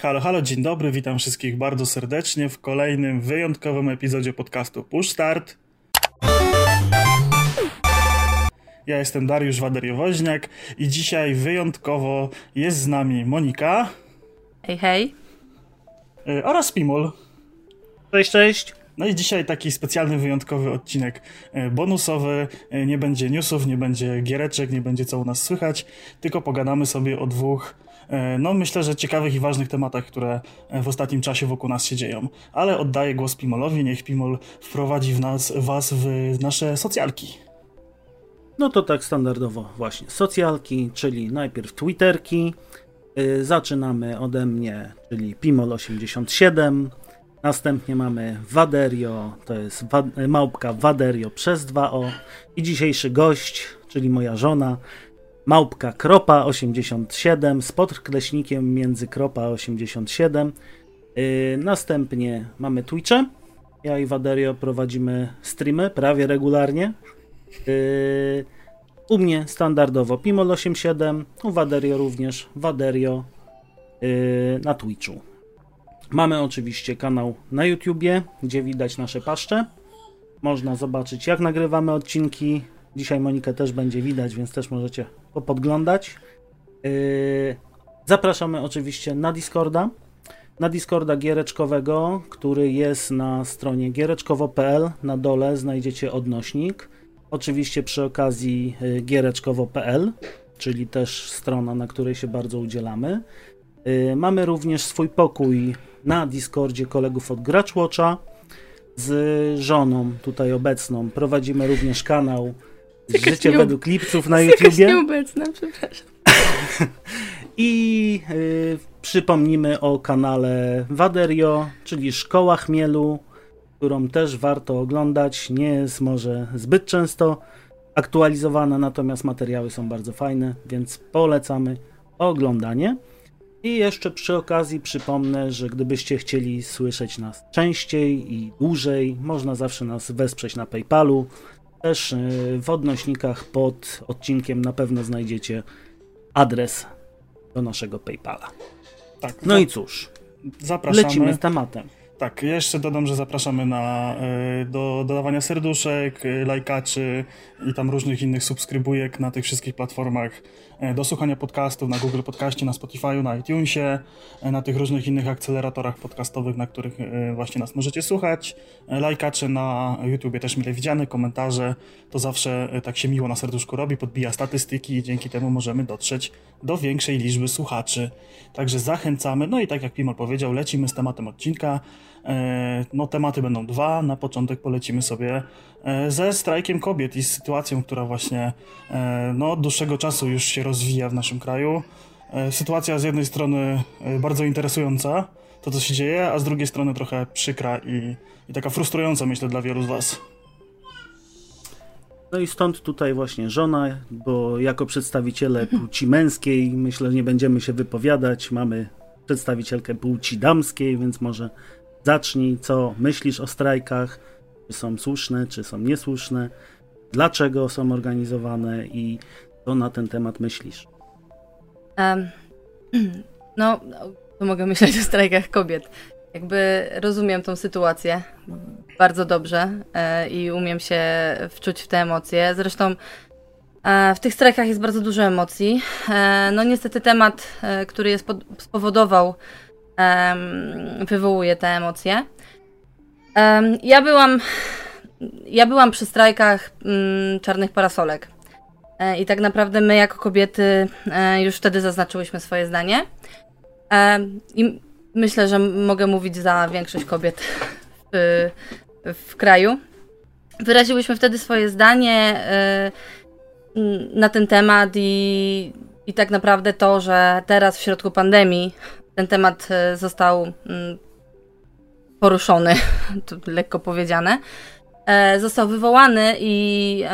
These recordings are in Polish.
Halo, halo, dzień dobry, witam wszystkich bardzo serdecznie w kolejnym wyjątkowym epizodzie podcastu Push Start. Ja jestem Dariusz Waderiowoźniak i dzisiaj wyjątkowo jest z nami Monika. Hej, hej. Y, oraz Pimol. Cześć, cześć. No i dzisiaj taki specjalny, wyjątkowy odcinek y, bonusowy. Y, nie będzie newsów, nie będzie giereczek, nie będzie co u nas słychać, tylko pogadamy sobie o dwóch no myślę, że ciekawych i ważnych tematach, które w ostatnim czasie wokół nas się dzieją. Ale oddaję głos Pimolowi, niech Pimol wprowadzi w nas, was w nasze socjalki. No to tak standardowo właśnie. Socjalki, czyli najpierw Twitterki. Yy, zaczynamy ode mnie, czyli Pimol87. Następnie mamy Waderio, to jest wa małpka Waderio przez 2O. I dzisiejszy gość, czyli moja żona, małpka kropa 87 z podkreśnikiem między kropa 87. Yy, następnie mamy Twitche. Ja i Waderio prowadzimy streamy prawie regularnie. Yy, u mnie standardowo Pimol87, u Waderio również Waderio yy, na Twitchu. Mamy oczywiście kanał na YouTubie, gdzie widać nasze paszcze. Można zobaczyć jak nagrywamy odcinki. Dzisiaj Monikę też będzie widać, więc też możecie podglądać. Yy, zapraszamy oczywiście na Discorda. Na Discorda giereczkowego, który jest na stronie giereczkowo.pl. Na dole znajdziecie odnośnik. Oczywiście przy okazji y, giereczkowo.pl, czyli też strona, na której się bardzo udzielamy. Y, mamy również swój pokój na Discordzie kolegów od Graczwatcha z żoną tutaj obecną. Prowadzimy również kanał Życie według lipców na YouTubie. nieobecna, przepraszam. I y, przypomnimy o kanale Waderio, czyli Szkoła Chmielu, którą też warto oglądać. Nie jest może zbyt często aktualizowana, natomiast materiały są bardzo fajne, więc polecamy oglądanie. I jeszcze przy okazji przypomnę, że gdybyście chcieli słyszeć nas częściej i dłużej, można zawsze nas wesprzeć na PayPalu. Też e, w odnośnikach pod odcinkiem na pewno znajdziecie adres do naszego PayPala. Tak, no i cóż, zapraszamy. Lecimy z tematem. Tak, jeszcze dodam, że zapraszamy na, e, do dodawania serduszek, e, lajkaczy i tam różnych innych subskrybujek na tych wszystkich platformach do słuchania podcastów na Google Podcaście, na Spotify, na iTunesie, e, na tych różnych innych akceleratorach podcastowych, na których e, właśnie nas możecie słuchać. Lajkacze na YouTubie też mile widziane, komentarze, to zawsze tak się miło na serduszku robi, podbija statystyki i dzięki temu możemy dotrzeć do większej liczby słuchaczy. Także zachęcamy, no i tak jak Pimol powiedział, lecimy z tematem odcinka. No tematy będą dwa, na początek polecimy sobie E, ze strajkiem kobiet i z sytuacją, która właśnie e, no, od dłuższego czasu już się rozwija w naszym kraju. E, sytuacja z jednej strony bardzo interesująca, to co się dzieje, a z drugiej strony trochę przykra i, i taka frustrująca, myślę, dla wielu z Was. No i stąd tutaj właśnie żona, bo jako przedstawiciele płci męskiej, myślę, że nie będziemy się wypowiadać. Mamy przedstawicielkę płci damskiej, więc może zacznij, co myślisz o strajkach czy są słuszne, czy są niesłuszne, dlaczego są organizowane i co na ten temat myślisz? Um, no, to mogę myśleć o strajkach kobiet. Jakby rozumiem tą sytuację bardzo dobrze e, i umiem się wczuć w te emocje. Zresztą e, w tych strajkach jest bardzo dużo emocji. E, no niestety temat, który pod, spowodował, wywołuje te emocje. Ja byłam, ja byłam przy strajkach mm, czarnych parasolek. E, I tak naprawdę my, jako kobiety, e, już wtedy zaznaczyłyśmy swoje zdanie. I myślę, że mogę mówić za większość kobiet w, w kraju. Wyraziłyśmy wtedy swoje zdanie e, na ten temat i, i tak naprawdę to, że teraz w środku pandemii ten temat został mm, poruszony, to lekko powiedziane, e, został wywołany i,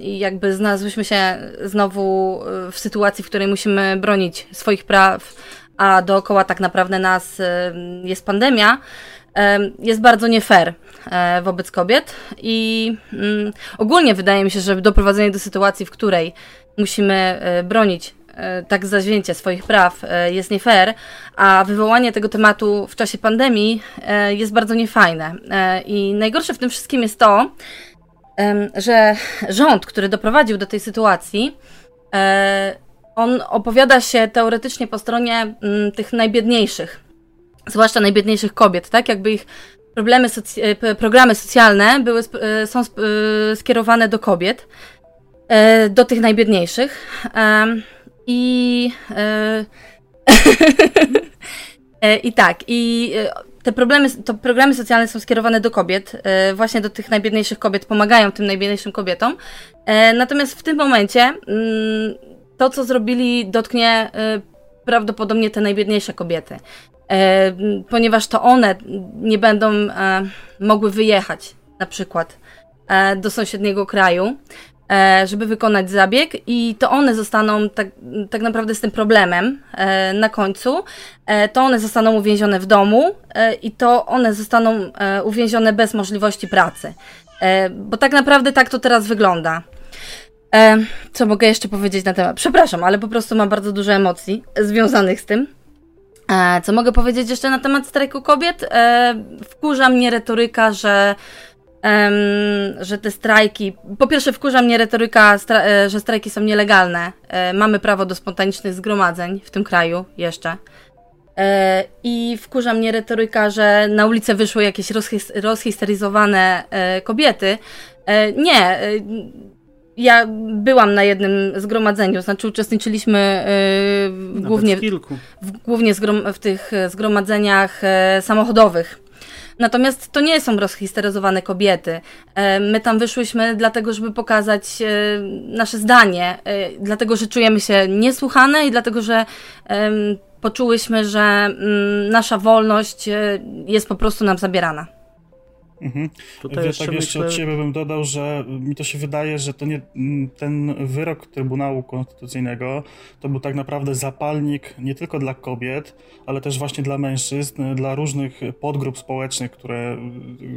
jakby znalazłyśmy się znowu e, w sytuacji, w której musimy bronić swoich praw, a dookoła tak naprawdę nas jest pandemia, jest bardzo nie fair e, wobec kobiet i mm, ogólnie wydaje mi się, że doprowadzenie do sytuacji, w której musimy bronić e, tak zawzięcie swoich praw e, jest nie fair, a wywołanie tego tematu w czasie pandemii e, jest bardzo niefajne. E, I najgorsze w tym wszystkim jest to, że rząd, który doprowadził do tej sytuacji, e, on opowiada się teoretycznie po stronie tych najbiedniejszych, zwłaszcza najbiedniejszych kobiet, tak? Jakby ich problemy, soc- e, programy socjalne były, e, są e, skierowane do kobiet, e, do tych najbiedniejszych. I. e, e, I tak, i e, te problemy, to programy socjalne są skierowane do kobiet, właśnie do tych najbiedniejszych kobiet, pomagają tym najbiedniejszym kobietom. Natomiast w tym momencie mm, to, co zrobili, dotknie prawdopodobnie te najbiedniejsze kobiety, ponieważ to one nie będą mogły wyjechać na przykład do sąsiedniego kraju, żeby wykonać zabieg i to one zostaną tak, tak naprawdę z tym problemem e, na końcu. E, to one zostaną uwięzione w domu e, i to one zostaną e, uwięzione bez możliwości pracy. E, bo tak naprawdę tak to teraz wygląda. E, co mogę jeszcze powiedzieć na temat? Przepraszam, ale po prostu mam bardzo dużo emocji związanych z tym. E, co mogę powiedzieć jeszcze na temat strajku kobiet? E, wkurza mnie retoryka, że, że te strajki. Po pierwsze, wkurza mnie retoryka, e, że strajki są nielegalne. E, mamy prawo do spontanicznych zgromadzeń w tym kraju jeszcze. E, I wkurza mnie retoryka, że na ulicę wyszły jakieś rozhis- rozhisteryzowane kobiety. Nie. Ja byłam na jednym zgromadzeniu, znaczy uczestniczyliśmy głównie w kilku. w, głównie w tych zgromadzeniach samochodowych. Natomiast to nie są rozhisteryzowane kobiety. E, my tam wyszłyśmy dlatego, żeby pokazać e, nasze zdanie, e, dlatego, że czujemy się niesłuchane i dlatego, że poczułyśmy, że mm, nasza wolność jest po prostu nam zabierana. Mhm. Tutaj Ja tak jeszcze myślę, od ciebie bym dodał, że mi to się wydaje, że to nie ten wyrok Trybunału Konstytucyjnego to był tak naprawdę zapalnik nie tylko dla kobiet, ale też właśnie dla mężczyzn, dla różnych podgrup społecznych, które,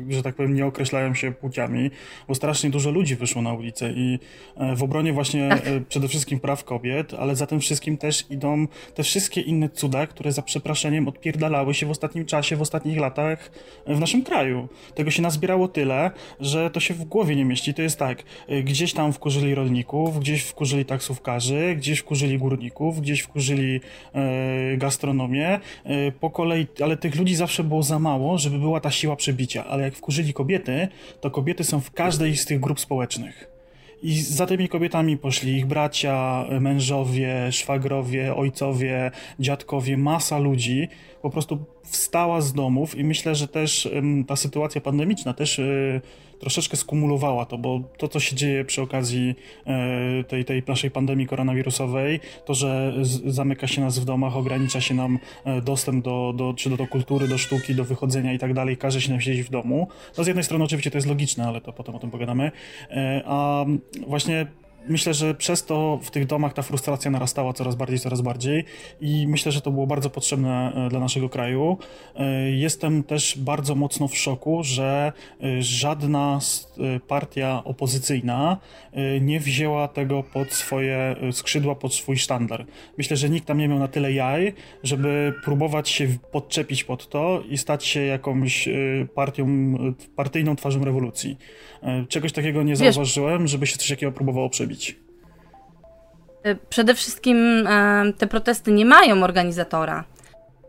że tak powiem, nie określają się płciami, bo strasznie dużo ludzi wyszło na ulicę i e, w obronie właśnie Tak. e, przede wszystkim praw kobiet, ale za tym wszystkim też idą te wszystkie inne cuda, które za przeproszeniem odpierdalały się w ostatnim czasie, w ostatnich latach w naszym kraju. Tego się nazbierało tyle, że to się w głowie nie mieści. To jest tak, y, gdzieś tam wkurzyli rolników, gdzieś wkurzyli taksówkarzy, gdzieś wkurzyli górników, gdzieś wkurzyli e, gastronomię, e, po kolei, ale tych ludzi zawsze było za mało, żeby była ta siła przebicia. Ale jak wkurzyli kobiety, to kobiety są w każdej z tych grup społecznych. I za tymi kobietami poszli ich bracia, mężowie, szwagrowie, ojcowie, dziadkowie, masa ludzi. Po prostu wstała z domów i myślę, że też ta sytuacja pandemiczna też e, troszeczkę skumulowała to, bo to, co się dzieje przy okazji e, tej, tej naszej pandemii koronawirusowej, to, że zamyka się nas w domach, ogranicza się nam e, dostęp do, do, czy do, do kultury, do sztuki, do wychodzenia i tak dalej, każe się nam siedzieć w domu. No z jednej strony oczywiście to jest logiczne, ale to potem o tym pogadamy. E, a właśnie myślę, że przez to w tych domach ta frustracja narastała coraz bardziej, coraz bardziej i myślę, że to było bardzo potrzebne e, dla naszego kraju. E, Jestem też bardzo mocno w szoku, że e, żadna partia opozycyjna nie wzięła tego pod swoje skrzydła, pod swój sztandar. Myślę, że nikt tam nie miał na tyle jaj, żeby próbować się podczepić pod to i stać się jakąś partią, partyjną twarzą rewolucji. Czegoś takiego nie zauważyłem, żeby się coś takiego próbowało przebić. Przede wszystkim te protesty nie mają organizatora.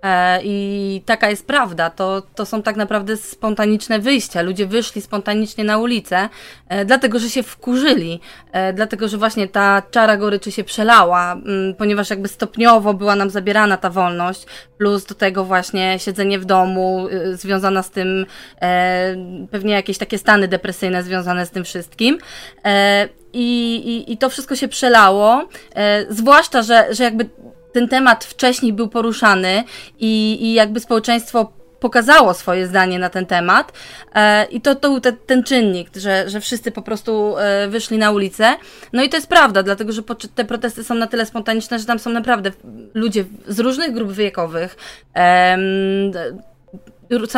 E, I taka jest prawda. To, to są tak naprawdę spontaniczne wyjścia. Ludzie wyszli spontanicznie na ulicę, e, dlatego że się wkurzyli, e, dlatego że właśnie ta czara goryczy się przelała, mm, ponieważ jakby stopniowo była nam zabierana ta wolność, plus do tego właśnie siedzenie w domu, y, związana z tym pewnie jakieś takie stany depresyjne związane z tym wszystkim. I, i, I to wszystko się przelało, zwłaszcza, że, że jakby ten temat wcześniej był poruszany i, i jakby społeczeństwo pokazało swoje zdanie na ten temat e, i to, to był te, ten czynnik, że, że wszyscy po prostu e, wyszli na ulicę. No i to jest prawda, dlatego że poczy- te protesty są na tyle spontaniczne, że tam są naprawdę ludzie z różnych grup wiekowych. em,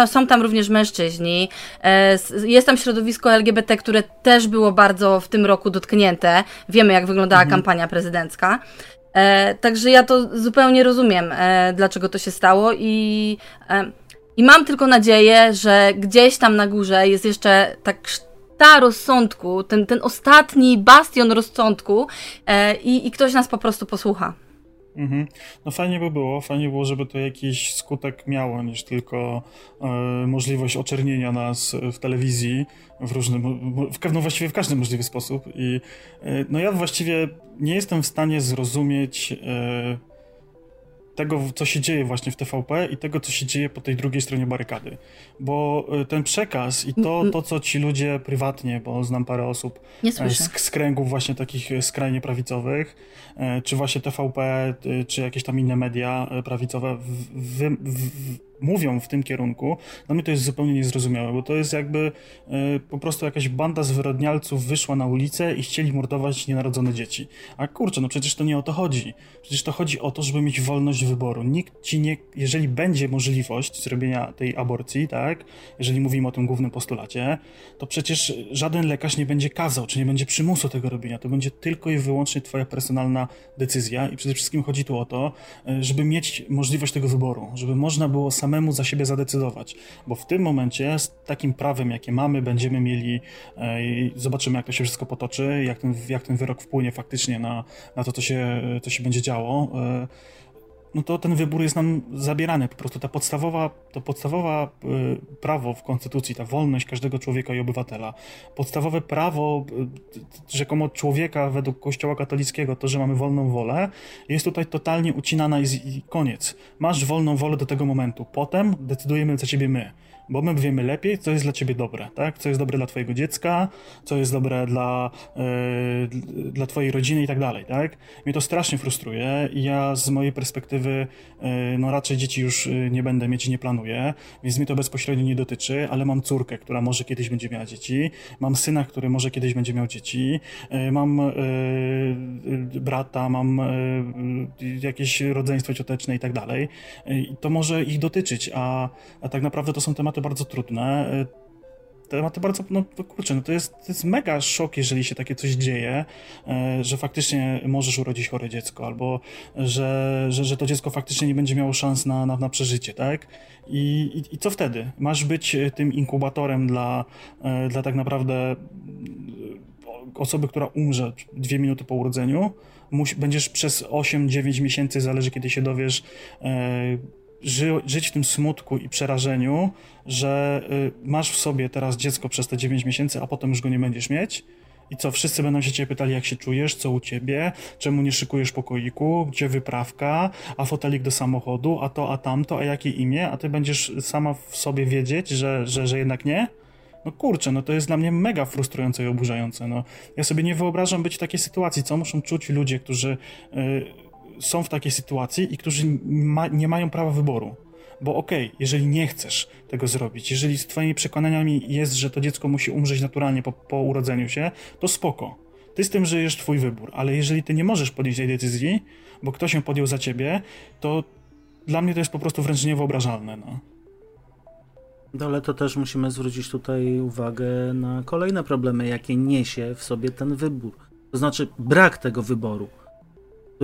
Są- tam również mężczyźni. E, Jest tam środowisko LGBT, które też było bardzo w tym roku dotknięte. Wiemy, jak wyglądała kampania prezydencka. E, także ja to zupełnie rozumiem, e, dlaczego to się stało i, e, i mam tylko nadzieję, że gdzieś tam na górze jest jeszcze tak ta rozsądku, ten, ten ostatni bastion rozsądku e, i, i ktoś nas po prostu posłucha. Mhm. No fajnie by było, fajnie było, żeby to jakiś skutek miało, niż tylko e, możliwość oczernienia nas w telewizji w różnym, w, no właściwie w każdy możliwy sposób i e, no ja właściwie nie jestem w stanie zrozumieć e, tego, co się dzieje właśnie w TVP i tego, co się dzieje po tej drugiej stronie barykady. Bo y, ten przekaz i to, to co ci ludzie prywatnie, bo znam parę osób e, z, z kręgów właśnie takich e, skrajnie prawicowych, e, czy właśnie TVP, czy jakieś tam inne media prawicowe, wy, wy, mówią w tym kierunku, dla mnie to jest zupełnie niezrozumiałe, bo to jest jakby y, po prostu jakaś banda zwyrodnialców wyszła na ulicę i chcieli mordować nienarodzone dzieci. A kurczę, no przecież to nie o to chodzi. Przecież to chodzi o to, żeby mieć wolność wyboru. Nikt ci nie, jeżeli będzie możliwość zrobienia tej aborcji, tak, jeżeli mówimy o tym głównym postulacie, to przecież żaden lekarz nie będzie kazał, czy nie będzie przymusu tego robienia. To będzie tylko i wyłącznie twoja personalna decyzja i przede wszystkim chodzi tu o to, y, żeby mieć możliwość tego wyboru, żeby można było samemu za siebie zadecydować, bo w tym momencie z takim prawem, jakie mamy, będziemy mieli e, i zobaczymy, jak to się wszystko potoczy, jak ten, jak ten wyrok wpłynie faktycznie na, na to, co się, co się będzie działo. E, no to ten wybór jest nam zabierany. Po prostu ta podstawowa, to podstawowa y, prawo w Konstytucji, ta wolność każdego człowieka i obywatela, podstawowe prawo y, rzekomo człowieka według Kościoła katolickiego, to, że mamy wolną wolę, jest tutaj totalnie ucinana i, i koniec. Masz wolną wolę do tego momentu. Potem decydujemy za ciebie my bo my wiemy lepiej, co jest dla ciebie dobre, tak? Co jest dobre dla twojego dziecka, co jest dobre dla, yy, dla twojej rodziny i tak dalej, tak? Mnie to strasznie frustruje i ja z mojej perspektywy, yy, no raczej dzieci już e, nie będę mieć i nie planuję, więc mnie to bezpośrednio nie dotyczy, ale mam córkę, która może kiedyś będzie miała dzieci, mam syna, który może kiedyś będzie miał dzieci, yy, mam brata, mam jakieś rodzeństwo cioteczne i tak dalej. To może ich dotyczyć, a, a tak naprawdę to są tematy tematy bardzo trudne. E, tematy bardzo, no kurczę, no to jest, to jest mega szok, jeżeli się takie coś dzieje, e, że faktycznie możesz urodzić chore dziecko, albo że, że, że to dziecko faktycznie nie będzie miało szans na, na, na przeżycie, tak? I, i, I co wtedy? Masz być tym inkubatorem dla, dla tak naprawdę osoby, która umrze dwie minuty po urodzeniu, będziesz przez 8-9 miesięcy, zależy kiedy się dowiesz, ży, żyć w tym smutku i przerażeniu, że y, masz w sobie teraz dziecko przez te 9 miesięcy, a potem już go nie będziesz mieć. I co, wszyscy będą się ciebie pytali, jak się czujesz, co u ciebie, czemu nie szykujesz pokoiku, gdzie wyprawka, a fotelik do samochodu, a to, a tamto, a jakie imię, a ty będziesz sama w sobie wiedzieć, że, że, że jednak nie? No kurczę, no to jest dla mnie mega frustrujące i oburzające. No, ja sobie nie wyobrażam być w takiej sytuacji, co muszą czuć ludzie, którzy y, są w takiej sytuacji i którzy ma, nie mają prawa wyboru. Bo okej, okay, jeżeli nie chcesz tego zrobić, jeżeli z twoimi przekonaniami jest, że to dziecko musi umrzeć naturalnie po, po urodzeniu się, to spoko. Ty z tym żyjesz twój wybór, ale jeżeli ty nie możesz podjąć tej decyzji, bo ktoś ją podjął za ciebie, to dla mnie to jest po prostu wręcz niewyobrażalne. No. no ale to też musimy zwrócić tutaj uwagę na kolejne problemy, jakie niesie w sobie ten wybór. To znaczy brak tego wyboru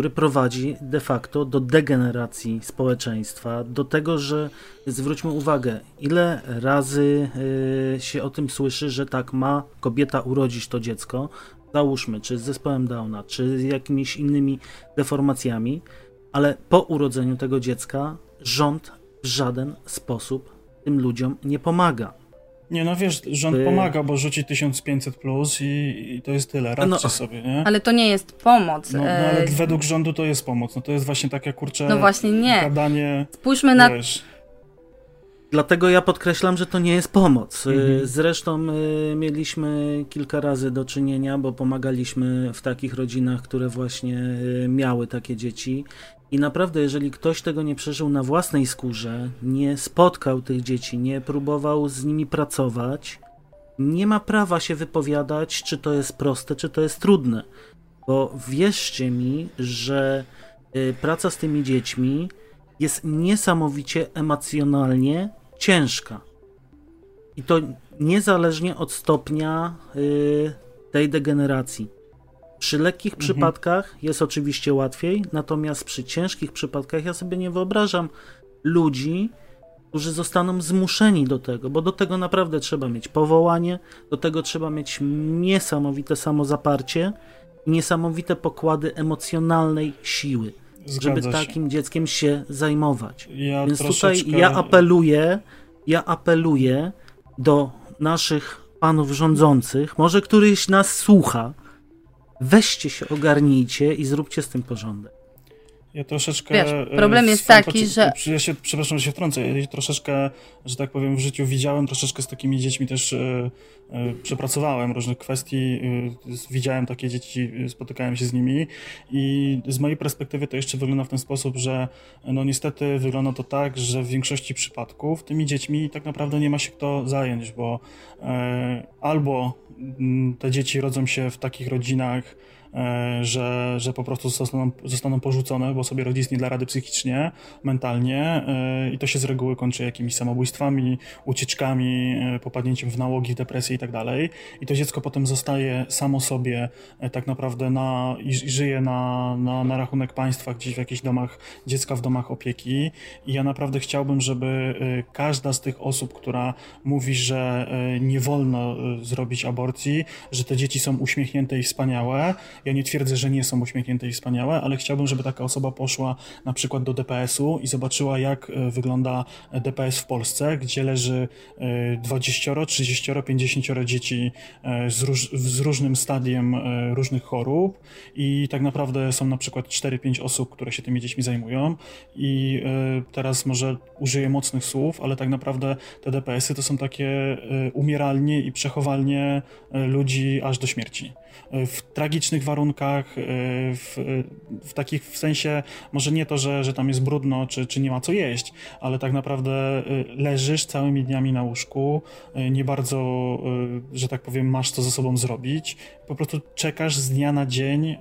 który prowadzi de facto do degeneracji społeczeństwa, do tego, że zwróćmy uwagę, ile razy y, się o tym słyszy, że tak ma kobieta urodzić to dziecko, załóżmy, czy z zespołem Downa, czy z jakimiś innymi deformacjami, ale po urodzeniu tego dziecka rząd w żaden sposób tym ludziom nie pomaga. Nie, no wiesz, rząd By... pomaga, bo rzuci 1500 plus i, i to jest tyle, radźcie no, sobie, nie? Ale to nie jest pomoc. No, no ale e, według rządu to jest pomoc, no to jest właśnie takie, kurcze, no właśnie nie. gadanie, Spójrzmy na... Wiesz, Dlatego ja podkreślam, że to nie jest pomoc. Y, mhm. Zresztą y, mieliśmy kilka razy do czynienia, bo pomagaliśmy w takich rodzinach, które właśnie y, miały takie dzieci. I naprawdę, jeżeli ktoś tego nie przeżył na własnej skórze, nie spotkał tych dzieci, nie próbował z nimi pracować, nie ma prawa się wypowiadać, czy to jest proste, czy to jest trudne. Bo wierzcie mi, że praca z tymi dziećmi jest niesamowicie emocjonalnie ciężka. I to niezależnie od stopnia y, tej degeneracji. Przy lekkich mhm. przypadkach jest oczywiście łatwiej, natomiast przy ciężkich przypadkach ja sobie nie wyobrażam ludzi, którzy zostaną zmuszeni do tego, bo do tego naprawdę trzeba mieć powołanie, do tego trzeba mieć niesamowite samozaparcie i niesamowite pokłady emocjonalnej siły, Zgadza żeby się. takim dzieckiem się zajmować. Ja Więc troszeczkę... tutaj ja apeluję, ja apeluję do naszych panów rządzących, może któryś nas słucha, weźcie się, ogarnijcie i zróbcie z tym porządek. Ja troszeczkę. Wiesz, problem jest taki, że. Ja się, przepraszam, że się wtrącę. Ja troszeczkę, że tak powiem, w życiu widziałem, troszeczkę z takimi dziećmi też e, e, przepracowałem różnych kwestii. E, widziałem takie dzieci, spotykałem się z nimi i z mojej perspektywy to jeszcze wygląda w ten sposób, że no niestety wygląda to tak, że w większości przypadków tymi dziećmi tak naprawdę nie ma się kto zająć, bo e, albo m, te dzieci rodzą się w takich rodzinach, E, że, że po prostu zostaną, zostaną porzucone, bo sobie rodzic nie da rady psychicznie, mentalnie e, i to się z reguły kończy jakimiś samobójstwami, ucieczkami, e, popadnięciem w nałogi, w depresję i tak dalej. I to dziecko potem zostaje samo sobie tak naprawdę na, i, żyje na, na, na rachunek państwa gdzieś w jakichś domach, dziecka w domach opieki. I ja naprawdę chciałbym, żeby każda z tych osób, która mówi, że nie wolno zrobić aborcji, że te dzieci są uśmiechnięte i wspaniałe, ja nie twierdzę, że nie są uśmiechnięte i wspaniałe, ale chciałbym, żeby taka osoba poszła na przykład do DPS-u i zobaczyła, jak e, wygląda DPS w Polsce, gdzie leży 20, 30, 50 dzieci e, z, róż, z różnym stadiem e, różnych chorób. I tak naprawdę są na przykład 4-5 osób, które się tymi dziećmi zajmują. I teraz może użyję mocnych słów, ale tak naprawdę te DPS-y to są takie umieralnie i przechowalnie ludzi aż do śmierci. W tragicznych warunkach, e, w, w takich w sensie, może nie to, że, że tam jest brudno, czy, czy nie ma co jeść, ale tak naprawdę e, leżysz całymi dniami na łóżku, e, nie bardzo, że tak powiem, masz co ze sobą zrobić, po prostu czekasz z dnia na dzień,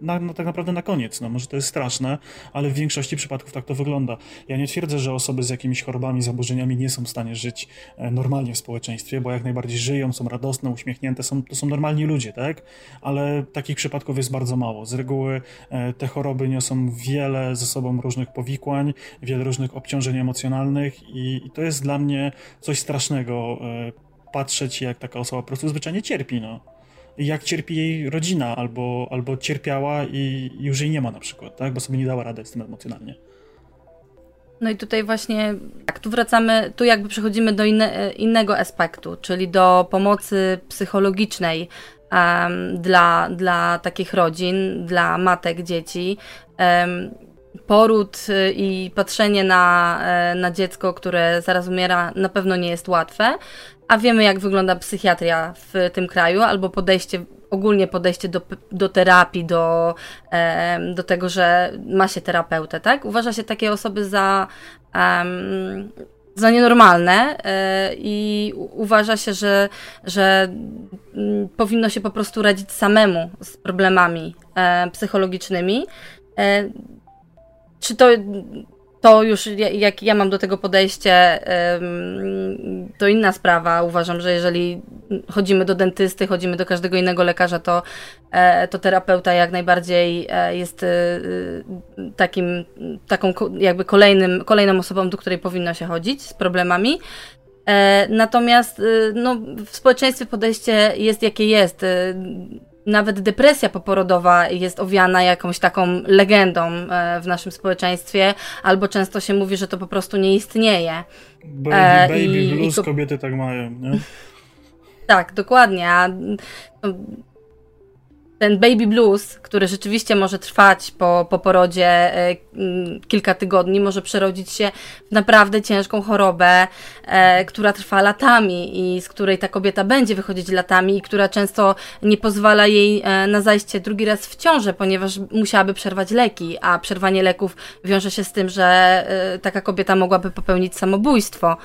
na, no, tak naprawdę na koniec. No, może to jest straszne, ale w większości przypadków tak to wygląda. Ja nie twierdzę, że osoby z jakimiś chorobami, zaburzeniami nie są w stanie żyć normalnie w społeczeństwie, bo jak najbardziej żyją, są radosne, uśmiechnięte, są, to są normalni ludzie, tak? Ale takich przypadków jest bardzo mało. Z reguły e, te choroby niosą wiele ze sobą różnych powikłań, wiele różnych obciążeń emocjonalnych i, i to jest dla mnie coś strasznego e, patrzeć, jak taka osoba po prostu zwyczajnie cierpi, no. Jak cierpi jej rodzina, albo, albo cierpiała i już jej nie ma na przykład, tak? Bo sobie nie dała rady z tym emocjonalnie. No i tutaj właśnie, tak, tu wracamy, tu jakby przechodzimy do inne, e, innego aspektu, czyli do pomocy psychologicznej um, dla, dla takich rodzin, dla matek, dzieci. Um, poród y, i patrzenie na, e, na dziecko, które zaraz umiera, na pewno nie jest łatwe, a wiemy, jak wygląda psychiatria w tym kraju, albo podejście, ogólnie podejście do, do terapii, do, do tego, że ma się terapeutę, tak? Uważa się takie osoby za um, za nienormalne e, i uważa się, że, że mm, powinno się po prostu radzić samemu z problemami e, psychologicznymi. E, czy to to już jak ja mam do tego podejście, to inna sprawa. Uważam, że jeżeli chodzimy do dentysty, chodzimy do każdego innego lekarza, to, e, to terapeuta jak najbardziej e, jest e, takim, taką jakby kolejnym, kolejną osobą, do której powinno się chodzić z problemami. Natomiast no, w społeczeństwie podejście jest jakie jest nawet depresja poporodowa jest owiana jakąś taką legendą e, w naszym społeczeństwie, albo często się mówi, że to po prostu nie istnieje. Baby, e, baby I, blues i kobiety tak mają, nie? Tak, dokładnie. A ten baby blues, który rzeczywiście może trwać po, po porodzie e, kilka tygodni, może przerodzić się w naprawdę ciężką chorobę, e, która trwa latami i z której ta kobieta będzie wychodzić latami i która często nie pozwala jej e, na zajście drugi raz w ciążę, ponieważ musiałaby przerwać leki, a przerwanie leków wiąże się z tym, że taka kobieta mogłaby popełnić samobójstwo.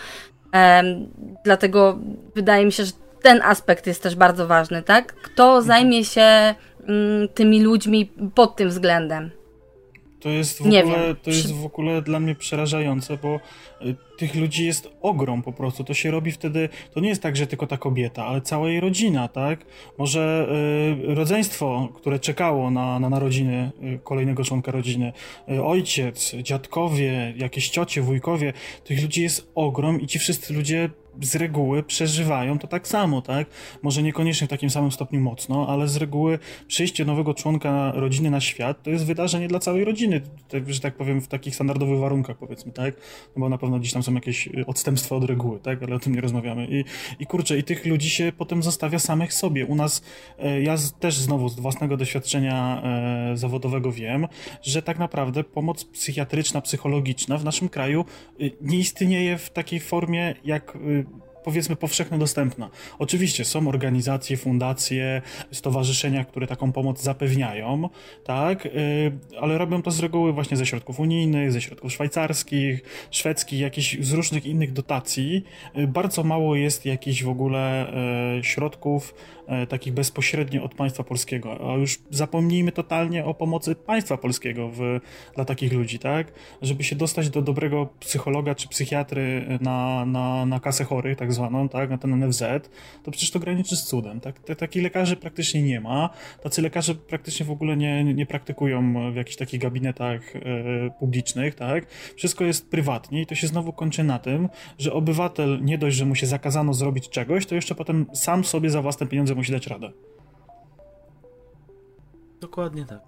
Dlatego wydaje mi się, że ten aspekt jest też bardzo ważny, tak? Kto zajmie się mm, tymi ludźmi pod tym względem? To jest w Nie ogóle, wiem. to jest w ogóle dla mnie przerażające, bo y, tych ludzi jest ogrom po prostu. To się robi wtedy, to nie jest tak, że tylko ta kobieta, ale cała jej rodzina, tak? Może y, rodzeństwo, które czekało na, na narodziny y, kolejnego członka rodziny, y, ojciec, dziadkowie, jakieś ciocie, wujkowie, tych ludzi jest ogrom i ci wszyscy ludzie z reguły przeżywają to tak samo, tak? Może niekoniecznie w takim samym stopniu mocno, ale z reguły przyjście nowego członka rodziny na świat to jest wydarzenie dla całej rodziny, że tak powiem, w takich standardowych warunkach, powiedzmy, tak? No bo na pewno gdzieś tam są jakieś y, odstępstwa od reguły, tak? Ale o tym nie rozmawiamy. I, i kurczę, i tych ludzi się potem zostawia samych sobie. U nas, e, ja też znowu z własnego doświadczenia e, zawodowego wiem, że tak naprawdę pomoc psychiatryczna, psychologiczna w naszym kraju y, nie istnieje w takiej formie, jak y, powiedzmy powszechnie dostępna. Oczywiście są organizacje, fundacje, stowarzyszenia, które taką pomoc zapewniają, tak, y, ale robią to z reguły właśnie ze środków unijnych, ze środków szwajcarskich, szwedzkich, jakichś z różnych innych dotacji. Y, Bardzo mało jest jakichś w ogóle e, środków takich bezpośrednio od państwa polskiego, a już zapomnijmy totalnie o pomocy państwa polskiego w, dla takich ludzi, tak? Żeby się dostać do dobrego psychologa czy psychiatry na, na, na kasę chorych, tak zwaną, tak? Na ten NFZ, to przecież to graniczy z cudem, tak? Takich lekarzy praktycznie nie ma. Tacy lekarze praktycznie w ogóle nie, nie praktykują w jakichś takich gabinetach e, publicznych, tak? Wszystko jest prywatnie i to się znowu kończy na tym, że obywatel nie dość, że mu się zakazano zrobić czegoś, to jeszcze potem sam sobie za własne pieniądze musi dać radę. Dokładnie tak.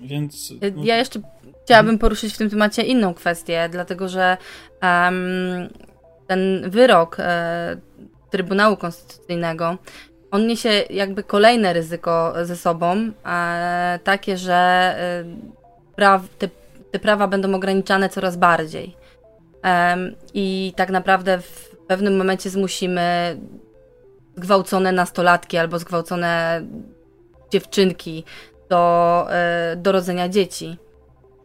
Więc. Y, no, Ja jeszcze chciałabym poruszyć w tym temacie inną kwestię, dlatego że em, ten wyrok e, Trybunału Konstytucyjnego, on niesie jakby kolejne ryzyko ze sobą, e, takie, że e, praw, te, te prawa będą ograniczane coraz bardziej. I tak naprawdę w pewnym momencie zmusimy zgwałcone nastolatki albo zgwałcone dziewczynki do, e, do rodzenia dzieci.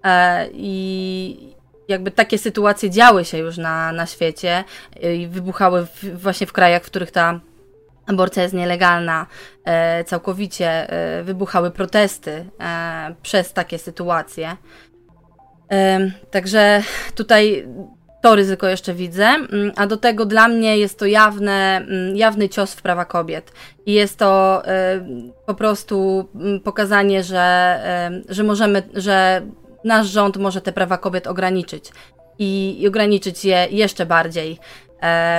E, I jakby takie sytuacje działy się już na, na świecie e, i wybuchały w, właśnie w krajach, w których ta aborcja jest nielegalna, całkowicie wybuchały protesty przez takie sytuacje. Także tutaj to ryzyko jeszcze widzę, Mm, a do tego dla mnie jest to jawne, mm, jawny cios w prawa kobiet. I jest to e, po prostu mm, pokazanie, że, e, że możemy, że nasz rząd może te prawa kobiet ograniczyć i, i ograniczyć je jeszcze bardziej.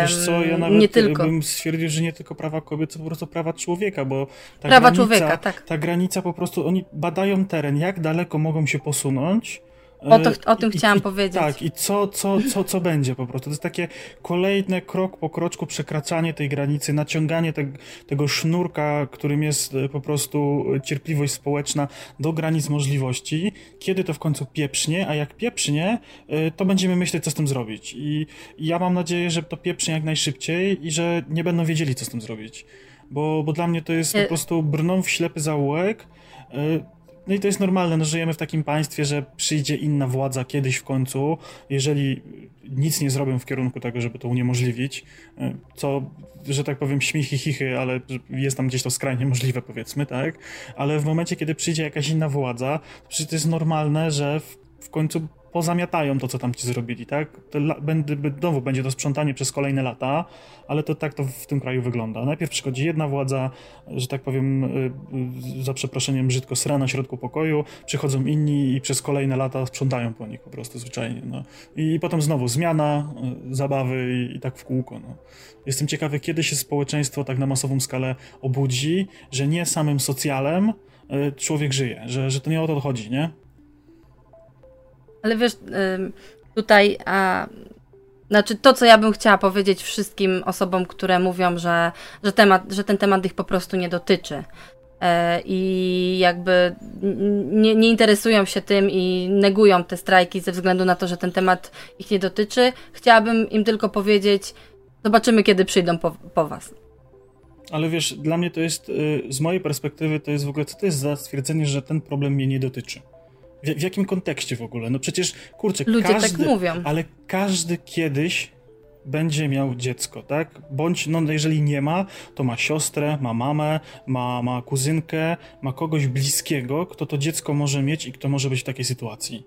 Wiesz co, ja nawet nie tylko. bym stwierdził, że nie tylko prawa kobiet, to po prostu prawa człowieka, bo ta Prawa granica, człowieka, tak. ta granica po prostu, oni badają teren, jak daleko mogą się posunąć. O to- e, o tym i- chciałam i, powiedzieć. Tak, i co, co, co, co będzie po prostu. To jest takie kolejne krok po kroczku przekraczanie tej granicy, naciąganie te, tego sznurka, którym jest e, po prostu cierpliwość społeczna do granic możliwości. Kiedy to w końcu pieprznie, a jak pieprznie, e, to będziemy myśleć, co z tym zrobić. I, ja mam nadzieję, że to pieprznie jak najszybciej i że nie będą wiedzieli, co z tym zrobić. Bo, bo dla mnie to jest po prostu brną w ślepy zaułek. No i to jest normalne, no żyjemy w takim państwie, że przyjdzie inna władza kiedyś w końcu, jeżeli nic nie zrobią w kierunku tego, żeby to uniemożliwić, e, co, że tak powiem, śmichy, chichy, ale jest tam gdzieś to skrajnie możliwe, powiedzmy, tak? Ale w momencie, kiedy przyjdzie jakaś inna władza, to przecież to jest normalne, że w, w końcu pozamiatają to, co tam ci zrobili, tak? To by- znowu będzie to sprzątanie przez kolejne lata, ale to tak to w tym kraju wygląda. Najpierw przychodzi jedna władza, że tak powiem, y, y, za przeproszeniem brzydko sra na środku pokoju, przychodzą inni i przez kolejne lata sprzątają po nich po prostu zwyczajnie. No. I potem znowu zmiana, y, zabawy i, i tak w kółko. No. Jestem ciekawy, kiedy się społeczeństwo tak na masową skalę obudzi, że nie samym socjalem człowiek żyje, że, że to nie o to chodzi, nie? Ale wiesz, tutaj, a, znaczy to, co ja bym chciała powiedzieć wszystkim osobom, które mówią, że, że, temat, że ten temat ich po prostu nie dotyczy. E, I jakby nie, nie interesują się tym i negują te strajki ze względu na to, że ten temat ich nie dotyczy. Chciałabym im tylko powiedzieć, zobaczymy, kiedy przyjdą po, po was. Ale wiesz, dla mnie to jest, y, z mojej perspektywy, to jest w ogóle, co to jest za stwierdzenie, że ten problem mnie nie dotyczy? W, w jakim kontekście w ogóle? No przecież, kurczę, Ludzie każdy, tak mówią. ale każdy kiedyś będzie miał dziecko, tak? Bądź, no jeżeli nie ma, to ma siostrę, ma mamę, ma, ma kuzynkę, ma kogoś bliskiego, kto to dziecko może mieć i kto może być w takiej sytuacji.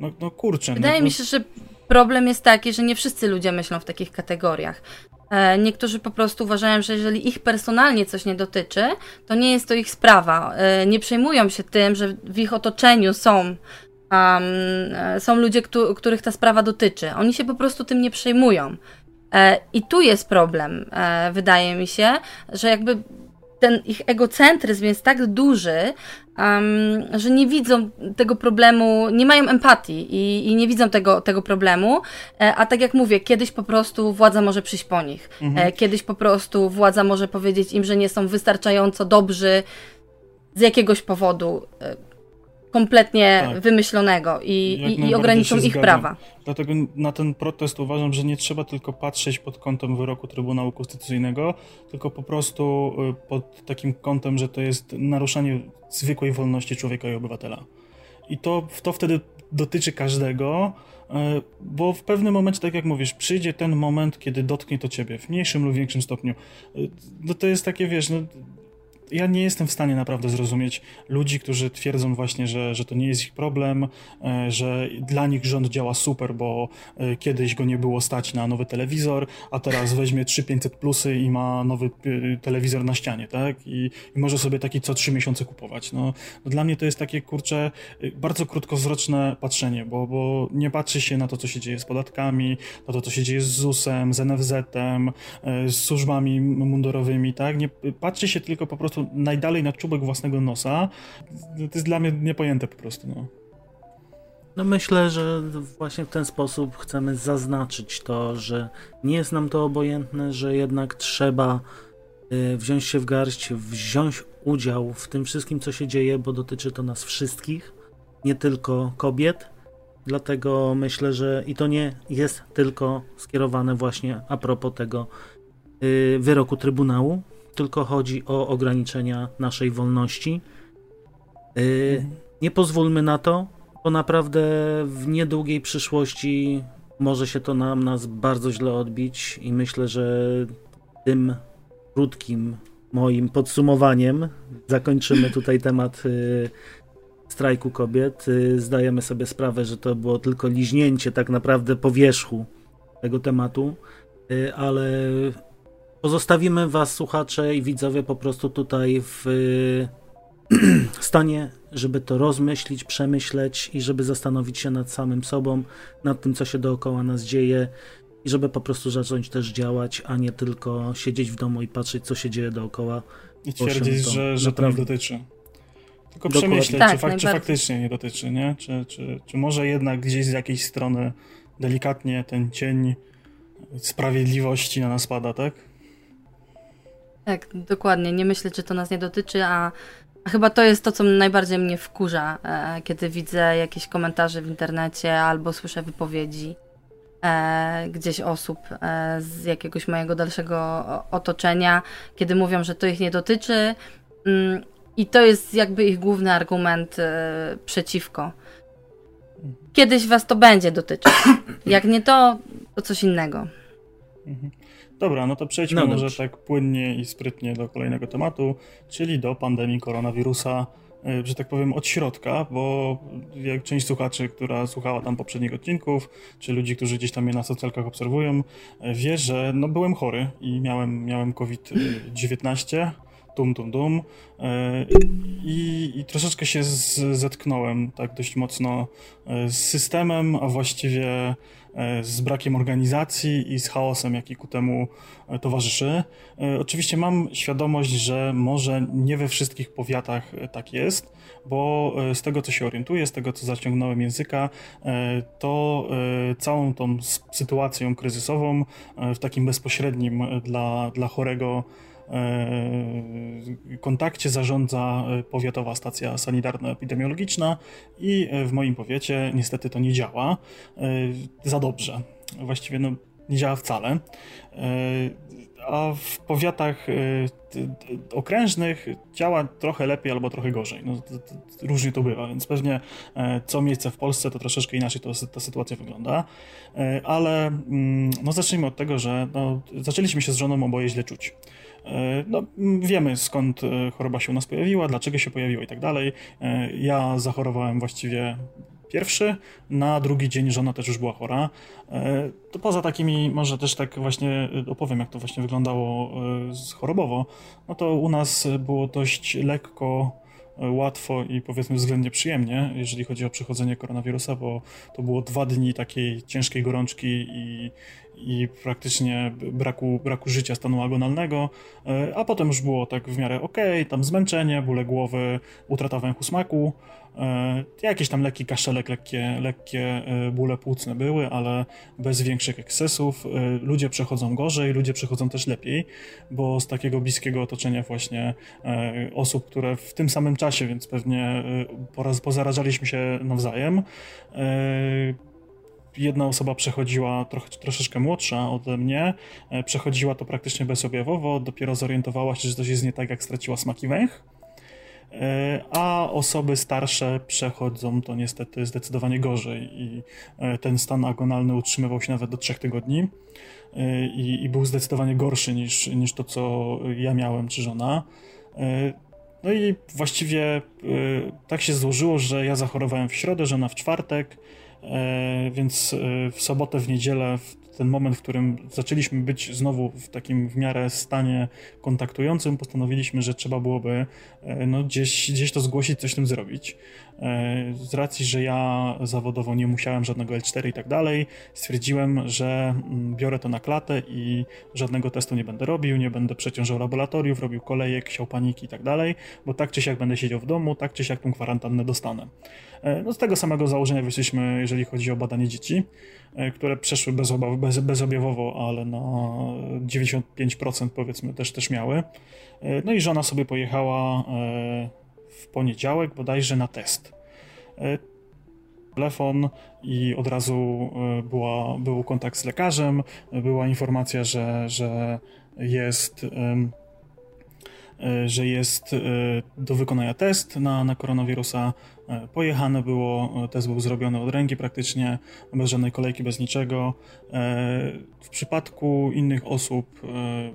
No, no kurczę. Wydaje no, mi się, że problem jest taki, że nie wszyscy ludzie myślą w takich kategoriach. E, niektórzy po prostu uważają, że jeżeli ich personalnie coś nie dotyczy, to nie jest to ich sprawa. E, nie przejmują się tym, że w ich otoczeniu są um, są ludzie, których ta sprawa dotyczy. Oni się po prostu tym nie przejmują. I tu jest problem, wydaje mi się, że jakby ten ich egocentryzm jest tak duży, um, że nie widzą tego problemu, nie mają empatii i, i, nie widzą tego, tego problemu. E, a tak jak mówię, kiedyś po prostu władza może przyjść po nich. Mhm. Kiedyś po prostu władza może powiedzieć im, że nie są wystarczająco dobrzy z jakiegoś powodu kompletnie tak. wymyślonego i, i, i ograniczą ich zgadzam. prawa. Dlatego na ten protest uważam, że nie trzeba tylko patrzeć pod kątem wyroku Trybunału Konstytucyjnego, tylko po prostu y, pod takim kątem, że to jest naruszanie zwykłej wolności człowieka i obywatela. I to, to wtedy dotyczy każdego, y, bo w pewnym momencie, tak jak mówisz, przyjdzie ten moment, kiedy dotknie to ciebie w mniejszym lub większym stopniu. Y, no to jest takie, wiesz, no, ja nie jestem w stanie naprawdę zrozumieć ludzi, którzy twierdzą właśnie, że, że to nie jest ich problem, e, że dla nich rząd działa super, bo e, kiedyś go nie było stać na nowy telewizor, a teraz weźmie 3500 plusy i ma nowy e, telewizor na ścianie, tak? I, i może sobie taki co trzy miesiące kupować. No, no, dla mnie to jest takie, kurcze, bardzo krótkowzroczne patrzenie, bo, bo nie patrzy się na to, co się dzieje z podatkami, na to, co się dzieje z ZUS-em, z NFZ-em, z służbami mundurowymi, tak? Nie patrzy się tylko po prostu najdalej na czubek własnego nosa, to jest dla mnie niepojęte po prostu. No. No myślę, że właśnie w ten sposób chcemy zaznaczyć to, że nie jest nam to obojętne, że jednak trzeba y, wziąć się w garść, wziąć udział w tym wszystkim, co się dzieje, bo dotyczy to nas wszystkich, nie tylko kobiet. Dlatego myślę, że i to nie jest tylko skierowane właśnie a propos tego y, wyroku Trybunału, tylko chodzi o ograniczenia naszej wolności. Yy, nie pozwólmy na to, bo naprawdę w niedługiej przyszłości może się to nam nas bardzo źle odbić i myślę, że tym krótkim moim podsumowaniem zakończymy tutaj temat y, strajku kobiet. Y, zdajemy sobie sprawę, że to było tylko liźnięcie tak naprawdę powierzchu tego tematu, y, ale Pozostawimy Was, słuchacze i widzowie, po prostu tutaj w stanie, żeby to rozmyślić, przemyśleć i żeby zastanowić się nad samym sobą, nad tym, co się dookoła nas dzieje i żeby po prostu zacząć też działać, a nie tylko siedzieć w domu i patrzeć, co się dzieje dookoła. I twierdzić, że, że to nie dotyczy. Tylko Dokładnie. przemyśleć, tak, czy, fak czy, faktycznie nie dotyczy, nie? Czy, czy, czy może jednak gdzieś z jakiejś strony delikatnie ten cień sprawiedliwości na nas pada, tak? Tak, dokładnie. Nie myślę, czy to nas nie dotyczy, a, chyba to jest to, co najbardziej mnie wkurza, e, kiedy widzę jakieś komentarze w internecie albo słyszę wypowiedzi e, gdzieś osób e, z jakiegoś mojego dalszego otoczenia, kiedy mówią, że to ich nie dotyczy. Mm, I to jest jakby ich główny argument przeciwko. Kiedyś was to będzie dotyczyć. Jak nie to, to coś innego. Mhm. Dobra, no to przejdźmy no może tak płynnie i sprytnie do kolejnego tematu, czyli do pandemii koronawirusa, e, że tak powiem, od środka, bo jak część słuchaczy, która słuchała tam poprzednich odcinków, czy ludzi, którzy gdzieś tam mnie na socjalkach obserwują, e, wie, że no byłem chory i miałem, miałem COVID-19, tum, tum, tum. E, I, I, troszeczkę się z, zetknąłem tak dość mocno z systemem, a właściwie z brakiem organizacji i z chaosem, jaki ku temu e, towarzyszy. E, oczywiście mam świadomość, że może nie we wszystkich powiatach tak jest, bo z tego, co się orientuję, z tego, co zaciągnąłem języka, to całą tą sytuacją kryzysową w takim bezpośrednim dla, dla chorego E, kontakcie zarządza e, powiatowa stacja sanitarno-epidemiologiczna i e, w moim powiecie niestety to nie działa za dobrze. Właściwie no, nie działa wcale. a w powiatach okrężnych działa trochę lepiej albo trochę gorzej. No, różnie to bywa, więc pewnie co miejsce w Polsce to troszeczkę inaczej to, ta sytuacja wygląda. Ale mm, no, zacznijmy od tego, że no, zaczęliśmy się z żoną oboje źle czuć. No, wiemy skąd choroba się u nas pojawiła, dlaczego się pojawiła i tak dalej. Ja zachorowałem właściwie pierwszy, na drugi dzień żona też już była chora. E, to poza takimi, może też tak właśnie opowiem, jak to właśnie wyglądało e, chorobowo, no to u nas było dość lekko e, łatwo i powiedzmy względnie przyjemnie, jeżeli chodzi o przechodzenie koronawirusa, bo to było dwa dni takiej ciężkiej gorączki i, i praktycznie braku, braku życia stanu agonalnego, a potem już było tak w miarę ok, tam zmęczenie, bóle głowy, utrata węchu smaku, E, jakieś tam lekki kaszelek, lekkie, lekkie e, bóle płucne były, ale bez większych ekscesów. E, ludzie przechodzą gorzej, ludzie przechodzą też lepiej, bo z takiego bliskiego otoczenia właśnie osób, które w tym samym czasie, więc pewnie pozarażaliśmy się nawzajem, jedna osoba przechodziła trochę, troszeczkę młodsza ode mnie, przechodziła to praktycznie bezobjawowo, dopiero zorientowała się, że coś jest nie tak, jak straciła smaki węch. E, a osoby starsze przechodzą to niestety zdecydowanie gorzej i e, ten stan agonalny utrzymywał się nawet do trzech tygodni e, i, i był zdecydowanie gorszy niż, niż to, co ja miałem czy żona. No i właściwie tak się złożyło, że ja zachorowałem w środę, żona w czwartek, więc w sobotę, w niedzielę, ten moment, w którym zaczęliśmy być znowu w takim w miarę stanie kontaktującym, postanowiliśmy, że trzeba byłoby e, no, gdzieś, gdzieś to zgłosić, coś z tym zrobić. E, z racji, że ja zawodowo nie musiałem żadnego L4 i tak dalej, stwierdziłem, że mm, biorę to na klatę i żadnego testu nie będę robił, nie będę przeciążał laboratoriów, robił kolejek, siał paniki i tak dalej, bo tak czy siak będę siedział w domu, tak czy siak tą kwarantannę dostanę. E, no z tego samego założenia wyszliśmy, jeżeli chodzi o badanie dzieci, które przeszły bez obaw, bez, bezobjawowo, ale na 95% powiedzmy też, też miały. No i żona sobie pojechała w poniedziałek bodajże na test. E, telefon i od razu e, była, był kontakt z lekarzem, była informacja, że, że jest e, że jest do wykonania test na, na koronawirusa. Pojechane było, test był zrobiony od ręki praktycznie, bez żadnej kolejki, bez niczego. W przypadku innych osób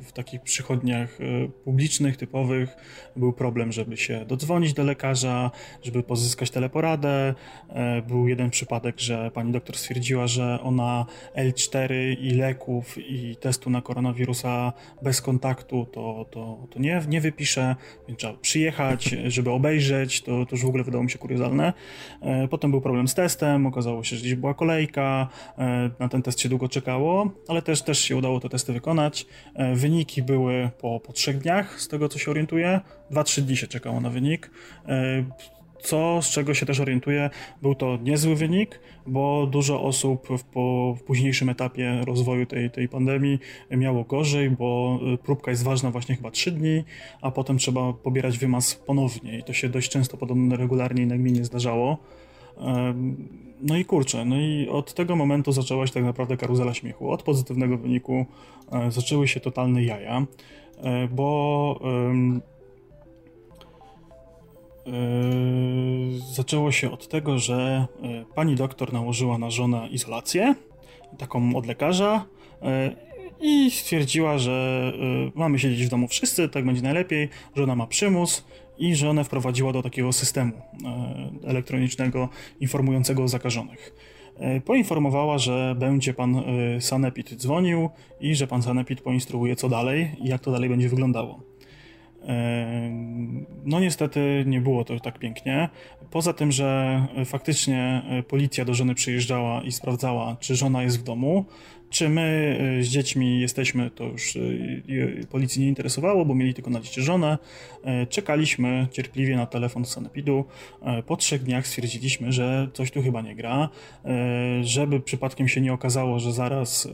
w takich przychodniach publicznych, typowych, był problem, żeby się dodzwonić do lekarza, żeby pozyskać teleporadę. E, był jeden przypadek, że pani doktor stwierdziła, że ona L4 i leków i testu na koronawirusa bez kontaktu to, to, to nie, nie wypisze, więc trzeba przyjechać, żeby obejrzeć. To, to już w ogóle wydało mi się kuriozalne. E, potem był problem z testem, okazało się, że gdzieś była kolejka, e, na ten test się długo czekało, ale też, też się udało te testy wykonać. Wyniki były po, po trzech dniach, z tego co się orientuję. 2-3 dni się czekało na wynik. E, co, z czego się też orientuję, był to niezły wynik, bo dużo osób w, po, w późniejszym etapie rozwoju tej, tej pandemii miało gorzej, bo e, próbka jest ważna właśnie chyba 3 dni, a potem trzeba pobierać wymaz ponownie i to się dość często podobno regularnie i nagminnie zdarzało. E, no i kurczę, no i od tego momentu zaczęła się tak naprawdę karuzela śmiechu. Od pozytywnego wyniku zaczęły się totalne jaja, bo Yy, zaczęło się od tego, że yy, pani doktor nałożyła na żonę izolację, taką od lekarza, yy, i stwierdziła, że mamy siedzieć w domu wszyscy, tak będzie najlepiej, żona ma przymus i żonę wprowadziła do takiego systemu elektronicznego informującego o zakażonych. Poinformowała, że będzie pan Sanepid dzwonił i że pan Sanepid poinstruuje co dalej i jak to dalej będzie wyglądało. No niestety nie było to tak pięknie. Poza tym, że faktycznie policja do żony przyjeżdżała i sprawdzała, czy żona jest w domu, czy my y, z dziećmi jesteśmy, to już y, policji nie interesowało, bo mieli tylko na dzieci żonę. Czekaliśmy cierpliwie na telefon z sanepidu. Po trzech dniach stwierdziliśmy, że coś tu chyba nie gra, żeby przypadkiem się nie okazało, że zaraz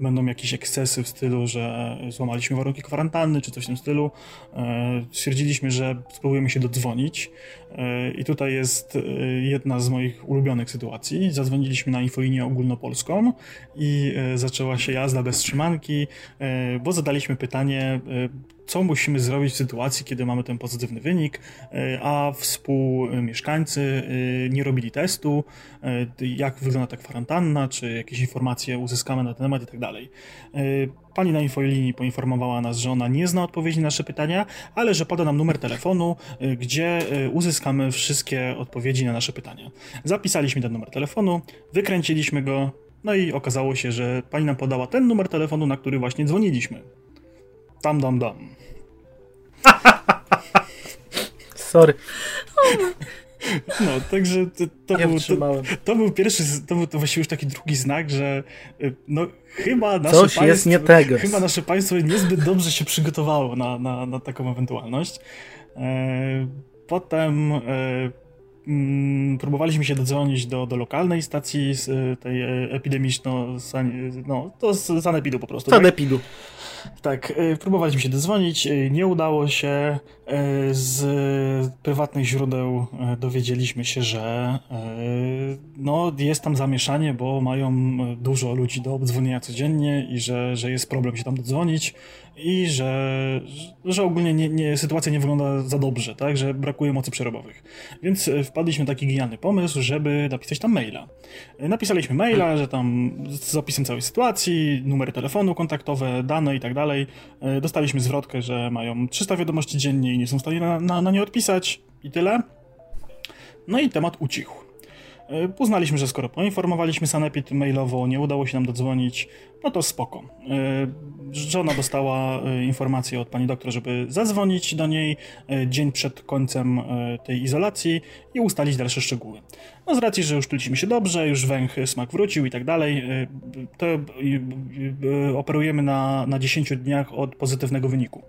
będą jakieś ekscesy w stylu, że złamaliśmy warunki kwarantanny, czy coś w tym stylu. Stwierdziliśmy, że spróbujemy się dodzwonić. I tutaj jest jedna z moich ulubionych sytuacji. Zadzwoniliśmy na infolinię ogólnopolską i i zaczęła się jazda bez trzymanki, bo zadaliśmy pytanie, co musimy zrobić w sytuacji, kiedy mamy ten pozytywny wynik, a współmieszkańcy nie robili testu, jak wygląda ta kwarantanna, czy jakieś informacje uzyskamy na ten temat i tak dalej. Pani na infolinii poinformowała nas, że ona nie zna odpowiedzi na nasze pytania, ale że poda nam numer telefonu, gdzie uzyskamy wszystkie odpowiedzi na nasze pytania. Zapisaliśmy ten numer telefonu, wykręciliśmy go, no i okazało się, że pani nam podała ten numer telefonu, na który właśnie dzwoniliśmy. Tam, dam, dam. Sorry. No, także to, to był, to, to, był pierwszy, to był to właściwie już taki drugi znak, że y, no chyba nasze Coś państwo, jest nie tego. Chyba nasze państwo niezbyt dobrze się przygotowało na, na, na taką ewentualność. E, potem e, mm, próbowaliśmy się dodzwonić do, do lokalnej stacji z e, tej epidemiczno, no to z Sanepidu po prostu. Sanepidu. Tak? Tak, y, próbowaliśmy się dodzwonić, y, nie udało się. Y, z prywatnych źródeł dowiedzieliśmy się, że no, jest tam zamieszanie, bo mają dużo ludzi do obdzwonienia codziennie i że, że jest problem się tam dodzwonić i że, że ogólnie nie, nie, sytuacja nie wygląda za dobrze, tak, że brakuje mocy przerobowych. Więc wpadliśmy na taki genialny pomysł, żeby napisać tam maila. Napisaliśmy maila, że tam z opisem całej sytuacji, numery telefonu kontaktowe, dane i tak dalej. Dostaliśmy zwrotkę, że mają 300 wiadomości dziennie i nie są w stanie na, na, na nie odpisać i tyle. No i temat ucichł. E, uznaliśmy, że skoro poinformowaliśmy Sanepid mailowo, nie udało się nam dodzwonić, no to spoko. E, żona dostała e, informację od pani doktor, żeby zadzwonić do niej dzień przed końcem tej izolacji i ustalić dalsze szczegóły. No z racji, że już czuliśmy się dobrze, już węch, smak wrócił i tak dalej, to operujemy na, na 10 dniach od pozytywnego wyniku.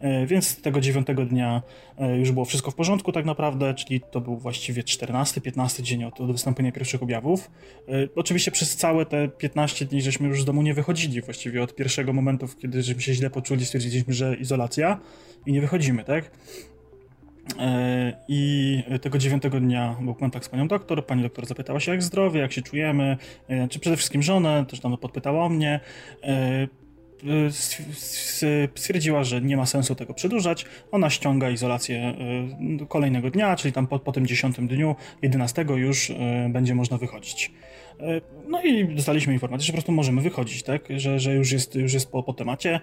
E, więc tego dziewiątego dnia e, już było wszystko w porządku tak naprawdę, czyli to był właściwie 14-15 dzień od, od wystąpienia pierwszych objawów. E, oczywiście przez całe te 15 dni żeśmy już z domu nie wychodzili, właściwie od pierwszego momentu, kiedy żeśmy się źle poczuli, stwierdziliśmy, że izolacja i nie wychodzimy, tak? I tego dziewiątego dnia był kontakt z panią doktor. Pani doktor zapytała się, jak zdrowie, jak się czujemy, czy przede wszystkim żonę, też tam podpytała o mnie. Y, stwierdziła, że nie ma sensu tego przedłużać. Ona ściąga izolację y, kolejnego dnia, czyli tam po, po tym 10 dniu, 11 już y, będzie można wychodzić. No i dostaliśmy informację, że po prostu możemy wychodzić, tak? Że, że już jest, już jest po, po temacie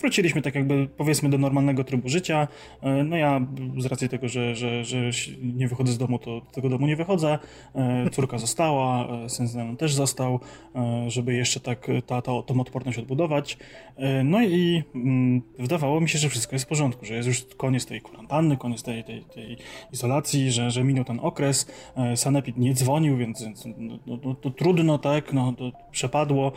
wróciliśmy tak jakby powiedzmy do normalnego trybu życia. E, no ja z racji tego, że, że, że nie wychodzę z domu, to do tego domu nie wychodzę. E, córka została, e, syn z nami też został, żeby jeszcze tak ta, ta, tą odporność odbudować. No i mm, wydawało mi się, że wszystko jest w porządku, że jest już koniec tej kwarantanny, koniec tej, tej, tej izolacji, że, że minął ten okres. Sanepid nie dzwonił, więc, więc no, no, no, to trudno, tak, no, to przepadło.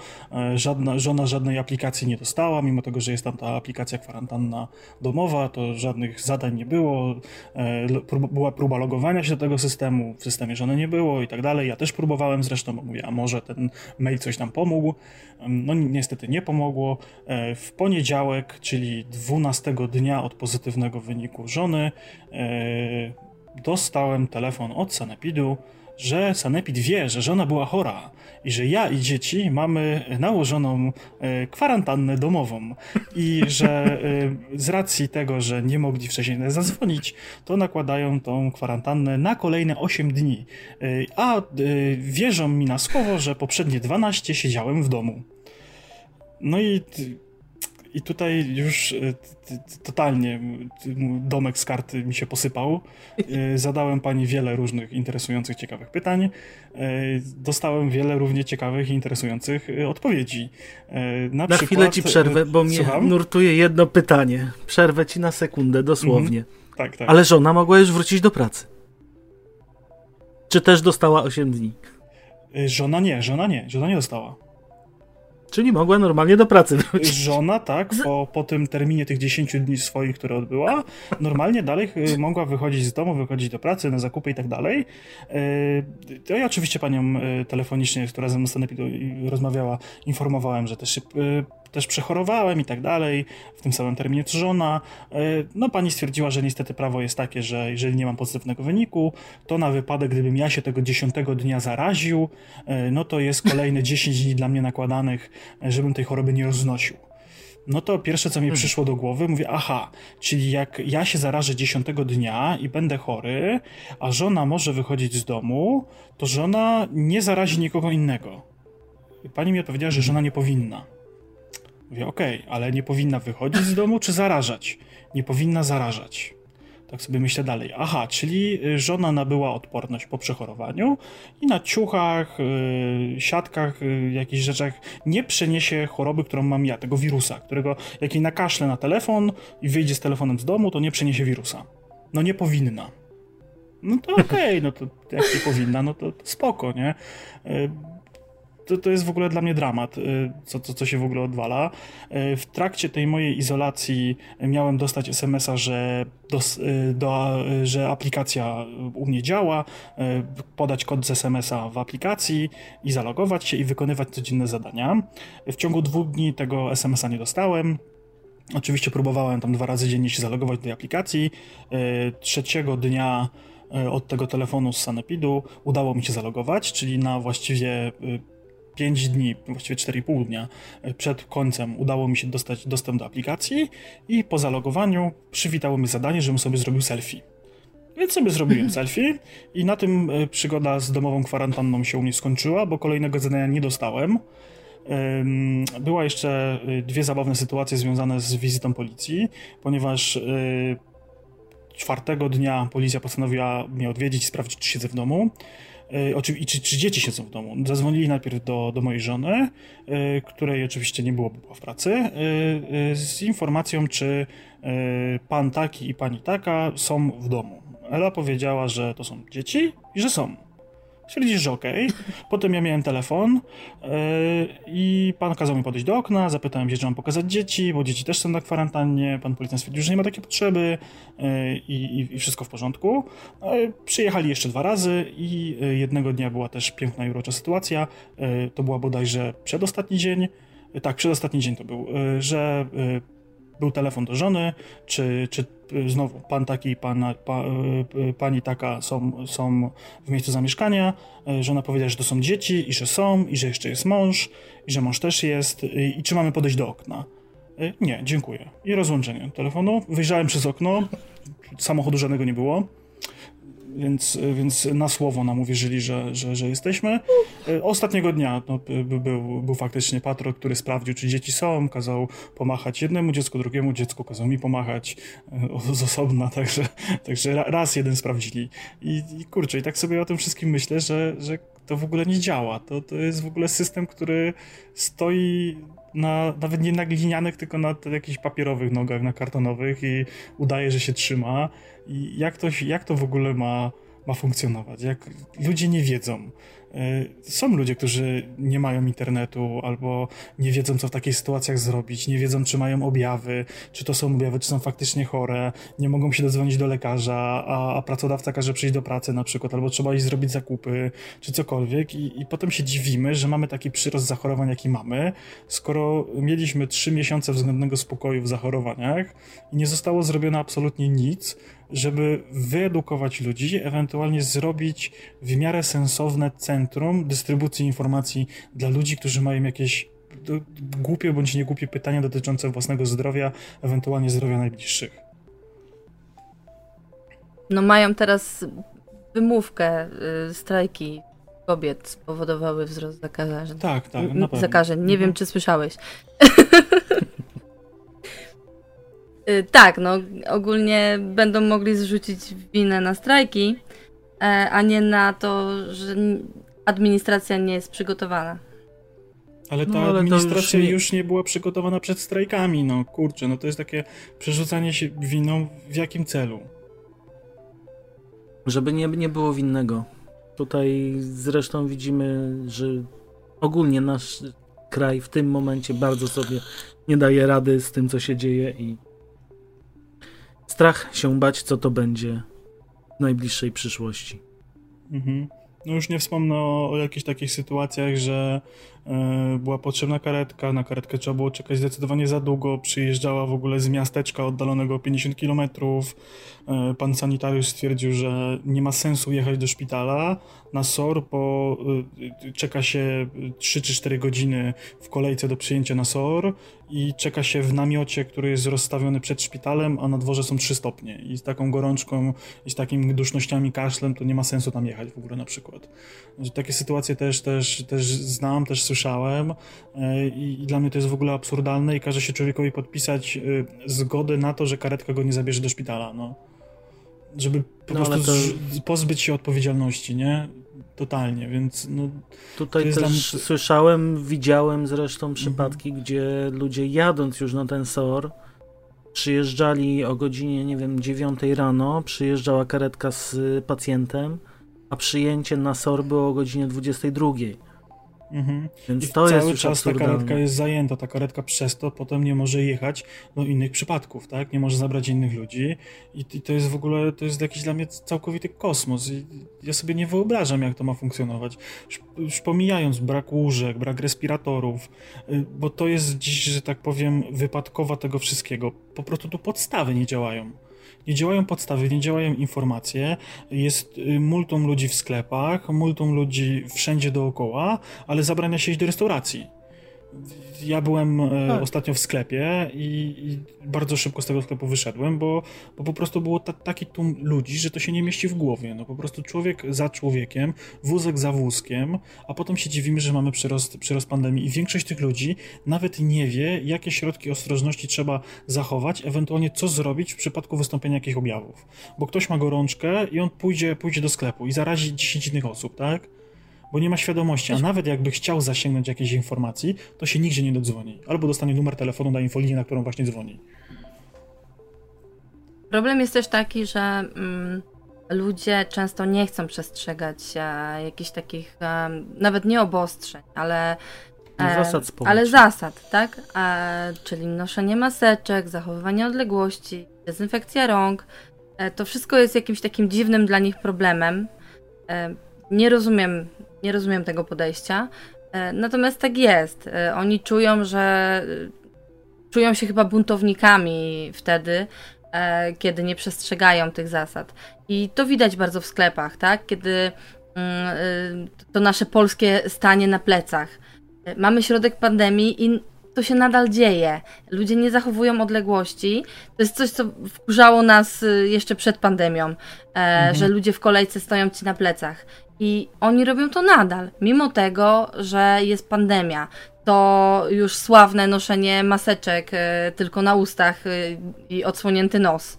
Żadna, żona żadnej aplikacji nie dostała, mimo tego, że jest tam ta aplikacja kwarantanna domowa, to żadnych zadań nie było, e, była próba logowania się do tego systemu, w systemie żony nie było i tak dalej. Ja też próbowałem zresztą, bo mówię, a może ten mail coś nam pomógł. No niestety nie pomogło. E, w poniedziałek, czyli 12 dnia od pozytywnego wyniku żony, e, dostałem telefon od Sanepidu, że Sanepid wie, że żona była chora i że ja i dzieci mamy nałożoną e, kwarantannę domową i że e, z racji tego, że nie mogli wcześniej zadzwonić, to nakładają tą kwarantannę na kolejne 8 dni. E, a wierzą mi na słowo, że poprzednie 12 siedziałem w domu. No i i tutaj już e, totalnie domek z karty mi się posypał. E, zadałem pani wiele różnych interesujących, ciekawych pytań. E, dostałem wiele równie ciekawych i interesujących odpowiedzi. Na, na przykład, chwilę ci przerwę, bo mnie Słucham? nurtuje jedno pytanie. Przerwę ci na sekundę, dosłownie. Mhm. Tak, tak. Ale żona mogła już wrócić do pracy. Czy też dostała 8 dni? Żona nie, żona nie, żona nie dostała. Czyli mogła normalnie do pracy wrócić. Żona, tak, po, po tym terminie tych 10 dni swoich, które odbyła, normalnie dalej y, mogła wychodzić z domu, wychodzić do pracy, na zakupy i tak dalej. Y, to ja oczywiście panią y, telefonicznie, która ze mną rozmawiała, informowałem, że też się też przechorowałem i tak dalej, w tym samym terminie co żona. No pani stwierdziła, że niestety prawo jest takie, że jeżeli nie mam pozytywnego wyniku, to na wypadek, gdybym ja się tego dziesiątego dnia zaraził, no to jest kolejne 10 dni dla mnie nakładanych żebym tej choroby nie roznosił. No to pierwsze, co mi hmm. przyszło do głowy, mówię, aha, czyli jak ja się zarażę dziesiątego dnia i będę chory, a żona może wychodzić z domu, to żona nie zarazi nikogo innego. I pani mi odpowiedziała, że żona nie powinna. Mówię, okej, okay, ale nie powinna wychodzić z domu czy zarażać? Nie powinna zarażać. Tak sobie myślę dalej. Aha, czyli y, żona nabyła odporność po przechorowaniu i na ciuchach, yy, siatkach, yy, jakichś rzeczach nie przeniesie choroby, którą mam ja, tego wirusa, którego jak jej nakaszlę na telefon i wyjdzie z telefonem z domu, to nie przeniesie wirusa. No nie powinna. No to okej, okay, no to jak nie powinna, no to spoko, nie? To, to jest w ogóle dla mnie dramat, y, co, co, co się w ogóle odwala. Y, w trakcie tej mojej izolacji miałem dostać SMS-a, że, y, do, że aplikacja u mnie działa, podać kod z SMS-a w aplikacji i zalogować się i wykonywać codzienne zadania. W ciągu dwóch dni tego SMS-a nie dostałem. Oczywiście próbowałem tam dwa razy dziennie się zalogować do tej aplikacji. Trzeciego dnia od tego telefonu z Sanepidu udało mi się zalogować, czyli na właściwie 5 dni, właściwie 4,5 dnia e, przed końcem udało mi się dostać dostęp do aplikacji i po zalogowaniu przywitało mi zadanie, żebym sobie zrobił selfie. Więc sobie zrobiłem selfie i na tym e, przygoda z domową kwarantanną się u mnie skończyła, bo kolejnego zadania nie dostałem. Była jeszcze e, dwie zabawne sytuacje związane z wizytą policji, ponieważ czwartego dnia policja postanowiła mnie odwiedzić i sprawdzić, czy siedzę w domu. E, i czy, czy dzieci siedzą w domu. Zadzwonili najpierw do, do mojej żony, e, której oczywiście nie było, była w pracy, e, z informacją, czy pan taki i pani taka są w domu. Ela powiedziała, że to są dzieci i że są. Stwierdzili, że okej. Okay. Potem ja miałem telefon yy, i pan kazał mi podejść do okna, zapytałem się, czy mam pokazać dzieci, bo dzieci też są na kwarantannie. Pan policjant stwierdził, że nie ma takiej potrzeby yy, i, i, wszystko w porządku. Yy, przyjechali jeszcze dwa razy i jednego dnia była też piękna i urocza sytuacja. To była bodajże przedostatni dzień. Tak, przedostatni dzień to był, że był telefon do żony, czy, czy znowu pan taki i pana, pa, e, pani taka są, są w miejscu zamieszkania. Żona powiedziała, że to są dzieci i że są, i że jeszcze jest mąż, i że mąż też jest, i, i czy mamy podejść do okna. Nie, dziękuję. I rozłączenie telefonu. Wyjrzałem przez okno, samochodu żadnego nie było więc, więc na słowo nam uwierzyli, że, że, że jesteśmy. E, ostatniego dnia no, był, był faktycznie patron, który sprawdził, czy dzieci są, kazał pomachać jednemu dziecku, drugiemu dziecku, kazał mi pomachać e, z osobna, także, także raz jeden sprawdzili. I, I kurczę, i tak sobie o tym wszystkim myślę, że, że to w ogóle nie działa. To, to jest w ogóle system, który stoi na, nawet nie na glinianych, tylko na jakichś papierowych nogach, na kartonowych i udaje, że się trzyma. I jak to, jak to w ogóle ma, ma funkcjonować? Jak ludzie nie wiedzą, są ludzie, którzy nie mają internetu albo nie wiedzą, co w takich sytuacjach zrobić, nie wiedzą, czy mają objawy, czy to są objawy, czy są faktycznie chore, nie mogą się dodzwonić do lekarza, a, a pracodawca każe przyjść do pracy na przykład, albo trzeba iść zrobić zakupy, czy cokolwiek. I, i potem się dziwimy, że mamy taki przyrost zachorowań, jaki mamy, skoro mieliśmy trzy miesiące względnego spokoju w zachorowaniach i nie zostało zrobione absolutnie nic, żeby wyedukować ludzi, ewentualnie zrobić w miarę sensowne centrum dystrybucji informacji dla ludzi, którzy mają jakieś głupie bądź niegłupie pytania dotyczące własnego zdrowia, ewentualnie zdrowia najbliższych. No mają teraz wymówkę, y, strajki kobiet spowodowały wzrost zakażeń. Tak, tak, na pewno. Zakażeń. Nie mhm. wiem, czy słyszałeś. Y, tak, no ogólnie będą mogli zrzucić winę na strajki, e, a nie na to, że administracja nie jest przygotowana. Ale ta no, ale administracja już nie... już nie... była przygotowana przed strajkami, no kurczę, no to jest takie przerzucanie się winą w jakim celu? Żeby nie, nie było winnego. Tutaj zresztą widzimy, że ogólnie nasz kraj w tym momencie bardzo sobie nie daje rady z tym, co się dzieje i strach się bać, co to będzie w najbliższej przyszłości. Mhm. No już nie wspomnę o, o jakichś takich sytuacjach, że była potrzebna karetka, na karetkę trzeba było czekać zdecydowanie za długo, przyjeżdżała w ogóle z miasteczka oddalonego o 50 km. E, pan sanitariusz stwierdził, że nie ma sensu jechać do szpitala na SOR, bo e, czeka się 3 czy 4 godziny w kolejce do przyjęcia na SOR i czeka się w namiocie, który jest rozstawiony przed szpitalem, a na dworze są 3 stopnie i z taką gorączką i z takimi dusznościami, kaszlem, to nie ma sensu tam jechać w ogóle na przykład. Takie sytuacje też, też, też znam, też słyszałem e, i, dla mnie to jest w ogóle absurdalne i każe się człowiekowi podpisać e, zgodę na to, że karetka go nie zabierze do szpitala, no. Żeby po No, prostu to- pozbyć się odpowiedzialności, nie? Totalnie, więc no, Tutaj też mnie- słyszałem, widziałem zresztą przypadki, gdzie ludzie jadąc już na ten SOR, przyjeżdżali o godzinie, nie wiem, 9 rano, przyjeżdżała karetka z pacjentem, a przyjęcie na SOR było o godzinie 22. mhm. Więc I to cały jest czas ta absurdalne. karetka jest zajęta, ta karetka przez to potem nie może jechać do innych przypadków, tak? Nie może zabrać innych ludzi i, i to jest w ogóle, to jest jakiś dla mnie całkowity kosmos i ja sobie nie wyobrażam, jak to ma funkcjonować. Już, już pomijając brak łóżek, brak respiratorów, y, bo to jest dziś, że tak powiem, wypadkowa tego wszystkiego. Po prostu tu podstawy nie działają. Nie działają podstawy, nie działają informacje, jest y, multum ludzi w sklepach, multum ludzi wszędzie dookoła, ale zabrania się iść do restauracji. Ja byłem e, Tak. ostatnio w sklepie i, i bardzo szybko z tego sklepu wyszedłem, bo, bo po prostu było ta, taki tłum ludzi, że to się nie mieści w głowie. No po prostu człowiek za człowiekiem, wózek za wózkiem, a potem się dziwimy, że mamy przyrost, przyrost pandemii i większość tych ludzi nawet nie wie, jakie środki ostrożności trzeba zachować, ewentualnie co zrobić w przypadku wystąpienia jakich objawów. Bo ktoś ma gorączkę i on pójdzie, pójdzie do sklepu i zarazi 10 innych osób, tak? Bo nie ma świadomości, a nawet jakby chciał zasięgnąć jakiejś informacji, to się nigdzie nie dodzwoni. Albo dostanie numer telefonu na infolinię, na którą właśnie dzwoni. Problem jest też taki, że mm, ludzie często nie chcą przestrzegać e, jakichś takich, e, nawet nie obostrzeń, ale. No, e, zasad społecznych. Ale zasad, tak? E, czyli noszenie maseczek, zachowywanie odległości, dezynfekcja rąk. E, to wszystko jest jakimś takim dziwnym dla nich problemem. E, nie rozumiem, nie rozumiem tego podejścia. E, natomiast tak jest. E, oni czują, że e, czują się chyba buntownikami wtedy, kiedy nie przestrzegają tych zasad. I to widać bardzo w sklepach, tak? Kiedy mm, to nasze polskie stanie na plecach. Mamy środek pandemii i to się nadal dzieje. Ludzie nie zachowują odległości. To jest coś, co wkurzało nas jeszcze przed pandemią, e, że ludzie w kolejce stoją ci na plecach. I oni robią to nadal, mimo tego, że jest pandemia. To już sławne noszenie maseczek e, tylko na ustach e, i odsłonięty nos.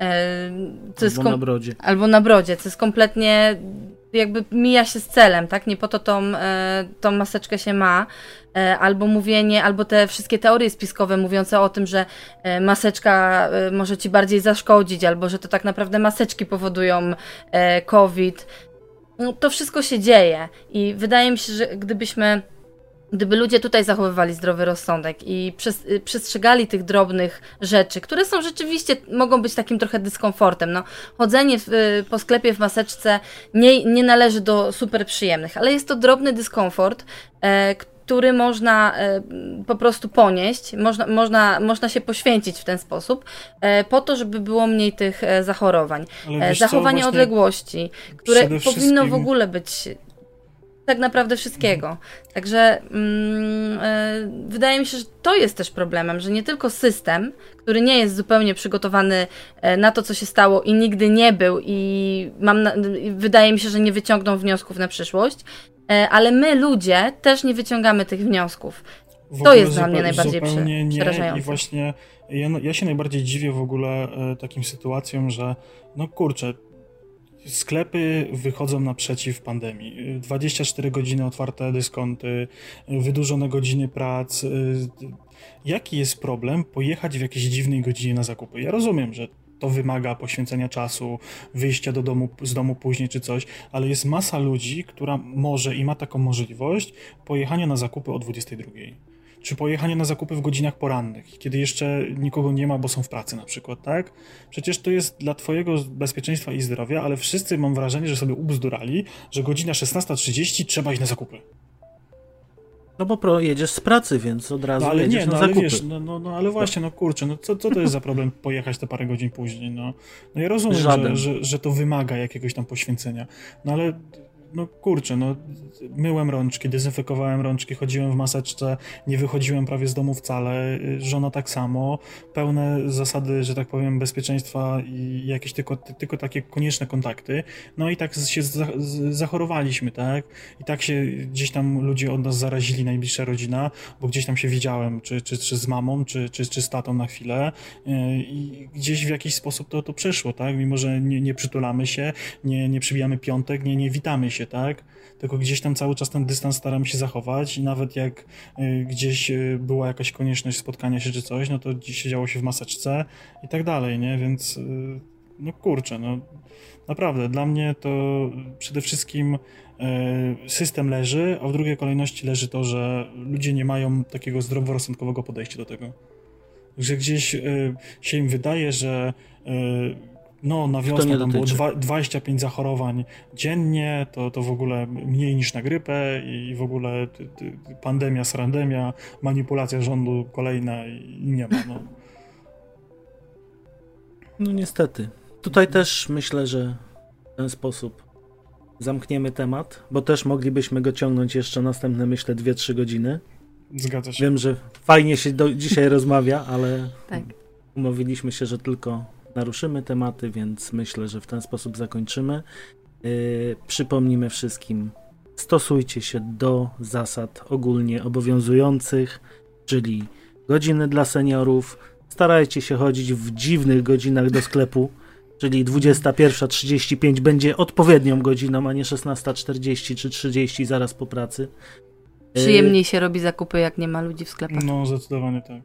E, Albo kom- na brodzie. albo na brodzie, co jest kompletnie jakby mija się z celem, tak? Nie po to tą, tą maseczkę się ma. Albo mówienie, albo te wszystkie teorie spiskowe mówiące o tym, że maseczka może ci bardziej zaszkodzić, albo że to tak naprawdę maseczki powodują COVID. No, to wszystko się dzieje i wydaje mi się, że gdybyśmy Gdyby ludzie tutaj zachowywali zdrowy rozsądek i przes- przestrzegali tych drobnych rzeczy, które są rzeczywiście, mogą być takim trochę dyskomfortem. No, chodzenie w, po sklepie w maseczce nie, nie należy do super przyjemnych, ale jest to drobny dyskomfort, e, który można e, po prostu ponieść, można, można, można się poświęcić w ten sposób, e, po to, żeby było mniej tych e, zachorowań. Co, zachowanie właśnie odległości, które powinno w wszystkim- ogóle być tak naprawdę wszystkiego. Także mm, e, wydaje mi się, że to jest też problemem, że nie tylko system, który nie jest zupełnie przygotowany na to, co się stało i nigdy nie był i mam na, wydaje mi się, że nie wyciągną wniosków na przyszłość, ale my ludzie też nie wyciągamy tych wniosków. W To jest dla mnie najbardziej przy- nie. przerażające. I właśnie ja, ja się najbardziej dziwię w ogóle e, takim sytuacjom, że no kurczę, sklepy wychodzą naprzeciw pandemii. E, 24 godziny otwarte dyskonty, e, wydłużone godziny prac. e, Jaki jest problem pojechać w jakiejś dziwnej godzinie na zakupy? Ja rozumiem, że to wymaga poświęcenia czasu, wyjścia do domu, z domu później czy coś, ale jest masa ludzi, która może i ma taką możliwość pojechania na zakupy o 22 czy pojechanie na zakupy w godzinach porannych, kiedy jeszcze nikogo nie ma, bo są w pracy na przykład, tak? Przecież to jest dla twojego bezpieczeństwa i zdrowia, ale wszyscy mam wrażenie, że sobie ubzdurali, że godzina 16.30 trzeba iść na zakupy. No bo pro, jedziesz z pracy, więc od razu no, ale jedziesz nie, na no, ale zakupy. wiesz, no, no, no ale właśnie, no kurczę, no co, co to jest za problem pojechać te parę godzin później, no. No ja rozumiem, że, że, że to wymaga jakiegoś tam poświęcenia, no ale no kurczę, no myłem rączki, dezynfekowałem rączki, chodziłem w maseczce, nie wychodziłem prawie z domu wcale, żona tak samo, pełne zasady, że tak powiem, bezpieczeństwa i jakieś tylko, tylko takie konieczne kontakty, no i tak się zachorowaliśmy, tak? I tak się gdzieś tam ludzie od nas zarazili, najbliższa rodzina, bo gdzieś tam się widziałem, czy, czy, czy z mamą, czy, czy, czy z tatą na chwilę y, i gdzieś w jakiś sposób to, to przeszło, tak? Mimo, że nie, nie przytulamy się, nie, nie przybijamy piątek, nie, nie witamy się, tak? Tylko gdzieś tam cały czas ten dystans staramy się zachować i nawet jak y, gdzieś y, była jakaś konieczność spotkania się czy coś, no to gdzieś siedziało się w maseczce i tak dalej, nie? Więc y, no kurczę, no naprawdę, dla mnie to przede wszystkim system leży, a w drugiej kolejności leży to, że ludzie nie mają takiego zdroworozsądkowego podejścia do tego. Że gdzieś się im wydaje, że no, na wiosnę tam było dotyczy. dwa, 25 zachorowań dziennie, to, to w ogóle mniej niż na grypę i w ogóle ty, ty, pandemia, srandemia, manipulacja rządu kolejna i nie ma. No. No niestety. Tutaj też myślę, że w ten sposób zamkniemy temat, bo też moglibyśmy go ciągnąć jeszcze następne, myślę, 2-3 godziny. Zgadza się. Wiem, że fajnie się do, dzisiaj rozmawia, ale Tak. umówiliśmy się, że tylko naruszymy tematy, więc myślę, że w ten sposób zakończymy. Yy, przypomnimy wszystkim, stosujcie się do zasad ogólnie obowiązujących, czyli godziny dla seniorów. Starajcie się chodzić w dziwnych godzinach do sklepu, czyli 21.35 będzie odpowiednią godziną, a nie 16.40 czy 30 zaraz po pracy. Yy, Przyjemniej się robi zakupy, jak nie ma ludzi w sklepach. No, zdecydowanie tak.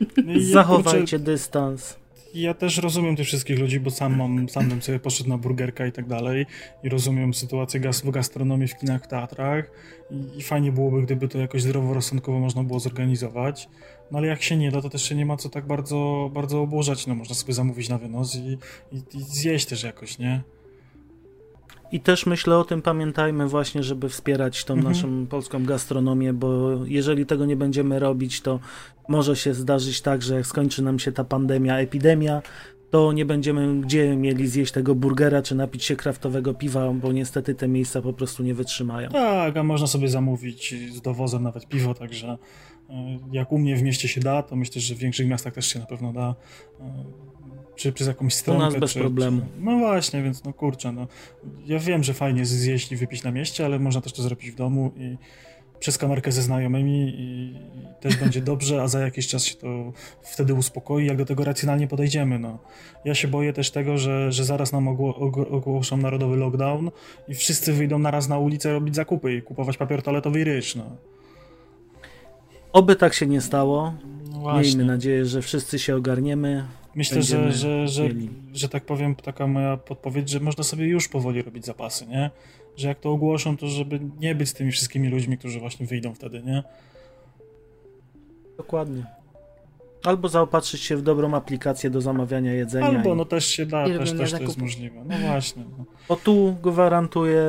No Zachowajcie dystans. Ja też rozumiem tych wszystkich ludzi, bo sam mam, sam bym sobie poszedł na burgerka i tak dalej i rozumiem sytuację gaz, w gastronomii, w kinach, w teatrach i, i fajnie byłoby, gdyby to jakoś zdroworozsądkowo można było zorganizować, no ale jak się nie da, to też się nie ma co tak bardzo, bardzo obłożać, no można sobie zamówić na wynos i, i, i zjeść też jakoś, nie? I też myślę o tym, pamiętajmy właśnie, żeby wspierać tą Mhm. naszą polską gastronomię, bo jeżeli tego nie będziemy robić, to może się zdarzyć tak, że jak skończy nam się ta pandemia, epidemia, to nie będziemy gdzie mieli zjeść tego burgera czy napić się kraftowego piwa, bo niestety te miejsca po prostu nie wytrzymają. Tak, a można sobie zamówić z dowozem nawet piwo, także y, jak u mnie w mieście się da, to myślę, że w większych miastach też się na pewno da. Czy przez jakąś stronę. nas bez czy, problemu. Czy... No właśnie, więc no kurczę, no. Ja wiem, że fajnie jest zjeść i wypić na mieście, ale można też to zrobić w domu i przez kamerkę ze znajomymi i, też będzie dobrze, a za jakiś czas się to wtedy uspokoi, jak do tego racjonalnie podejdziemy. No. Ja się boję też tego, że, że zaraz nam ogło, ogło- ogłoszą narodowy lockdown i wszyscy wyjdą naraz na ulicę robić zakupy i kupować papier toaletowy i ryż. No. Oby tak się nie stało. No. Miejmy nadzieję, że wszyscy się ogarniemy. Myślę, że, że, że, że tak powiem, taka moja podpowiedź, że można sobie już powoli robić zapasy, nie? Że jak to ogłoszą, to żeby nie być z tymi wszystkimi ludźmi, którzy właśnie wyjdą wtedy, nie? Dokładnie. Albo zaopatrzyć się w dobrą aplikację do zamawiania jedzenia. Albo i- no też się da, też, też to jest możliwe. No właśnie. No. Bo tu gwarantuję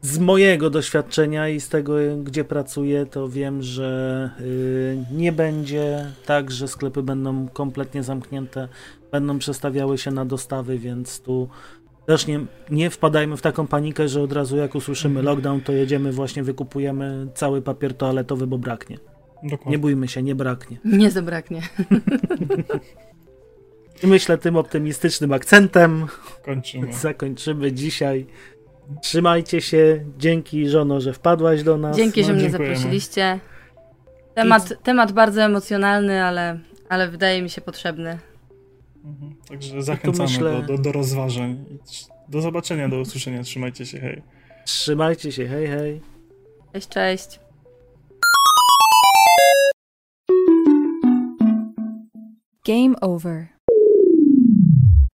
z mojego doświadczenia i z tego, gdzie pracuję, to wiem, że y, nie będzie tak, że sklepy będą kompletnie zamknięte, będą przestawiały się na dostawy, więc tu też nie, nie wpadajmy w taką panikę, że od razu jak usłyszymy lockdown, to jedziemy właśnie, wykupujemy cały papier toaletowy, bo braknie. Dokładnie. Nie bójmy się, nie braknie. Nie zabraknie. I myślę tym optymistycznym akcentem Kończymy. zakończymy dzisiaj. Trzymajcie się. Dzięki żono, że wpadłaś do nas. Dzięki, że no, mnie dziękujemy. zaprosiliście. Temat, temat bardzo emocjonalny, ale, ale wydaje mi się potrzebny. Mhm. Także zachęcamy myślę- do, do, do rozważań. Do zobaczenia, do usłyszenia. Trzymajcie się, hej. Trzymajcie się. Hej, hej. Cześć, cześć. Game over.